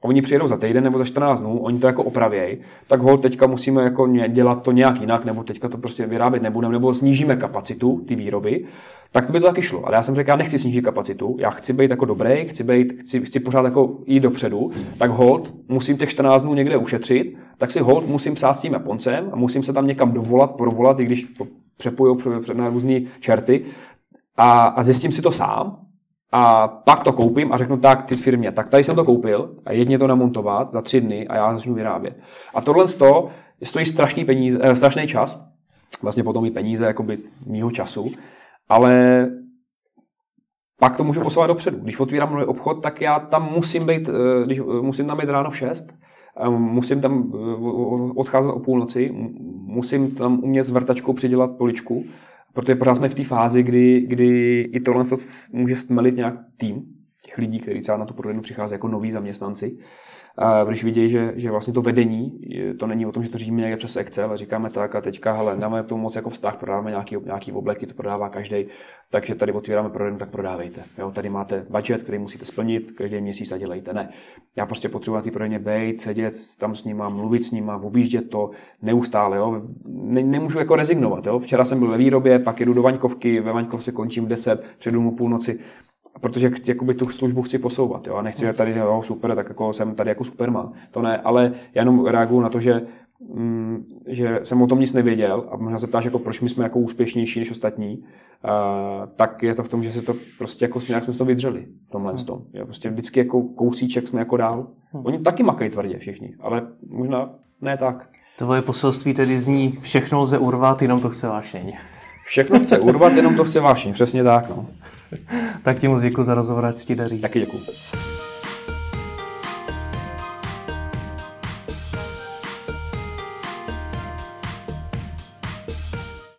oni přijedou za týden nebo za 14 dnů, oni to jako opravějí, tak ho teďka musíme jako dělat to nějak jinak, nebo teďka to prostě vyrábět nebudeme, nebo snížíme kapacitu ty výroby, tak to by to taky šlo. Ale já jsem řekl, já nechci snížit kapacitu, já chci být jako dobrý, chci, být, chci, chci pořád jako jít dopředu, tak hold musím těch 14 dnů někde ušetřit, tak si hold musím psát s tím Japoncem a musím se tam někam dovolat, provolat, i když přepojují na různé čerty. A, a zjistím si to sám a pak to koupím a řeknu tak ty firmě, tak tady jsem to koupil a jedně to namontovat za tři dny a já začnu vyrábět. A tohle to stojí strašný, peníze, eh, strašný čas, vlastně potom i peníze jakoby mýho času, ale pak to můžu posouvat dopředu. Když otvírám nový obchod, tak já tam musím být, eh, když, eh, musím tam být ráno v 6, musím tam odcházet o půlnoci, musím tam umět s vrtačkou přidělat poličku, protože pořád jsme v té fázi, kdy, kdy i tohle může stmelit nějak tým těch lidí, kteří třeba na tu prodejnu přichází jako noví zaměstnanci a když vidějí, že, že vlastně to vedení, to není o tom, že to řídíme někde přes Excel a říkáme tak a teďka, hele, dáme tomu moc jako vztah, prodáváme nějaký, nějaký obleky, to prodává každý, takže tady otvíráme prodejnu, tak prodávejte. Jo, tady máte budget, který musíte splnit, každý měsíc a dělejte. Ne. Já prostě potřebuji na té prodejně být, sedět tam s nima, mluvit s nima, objíždět to neustále. Jo. Ne, nemůžu jako rezignovat. Jo. Včera jsem byl ve výrobě, pak jdu do Vaňkovky, ve Vaňkovce končím v 10, přijdu mu půlnoci protože chci, jakoby, tu službu chci posouvat. Jo? A nechci tady, jo, super, tak jako jsem tady jako superman. To ne, ale já jenom reaguju na to, že mm, že jsem o tom nic nevěděl a možná se ptáš, jako proč my jsme jako úspěšnější než ostatní, uh, tak je to v tom, že se to prostě jako nějak jsme to vydřeli v tomhle hmm. tom. Jo, prostě vždycky jako kousíček jsme jako dál. Hmm. Oni taky makají tvrdě všichni, ale možná ne tak. Tvoje poselství tedy zní, všechno lze urvat, jenom to chce vášeň. Všechno chce urvat, jenom to chce vášeň, přesně tak. No. Tak ti moc děkuji za rozhovor, ať ti daří. Taky děkuji.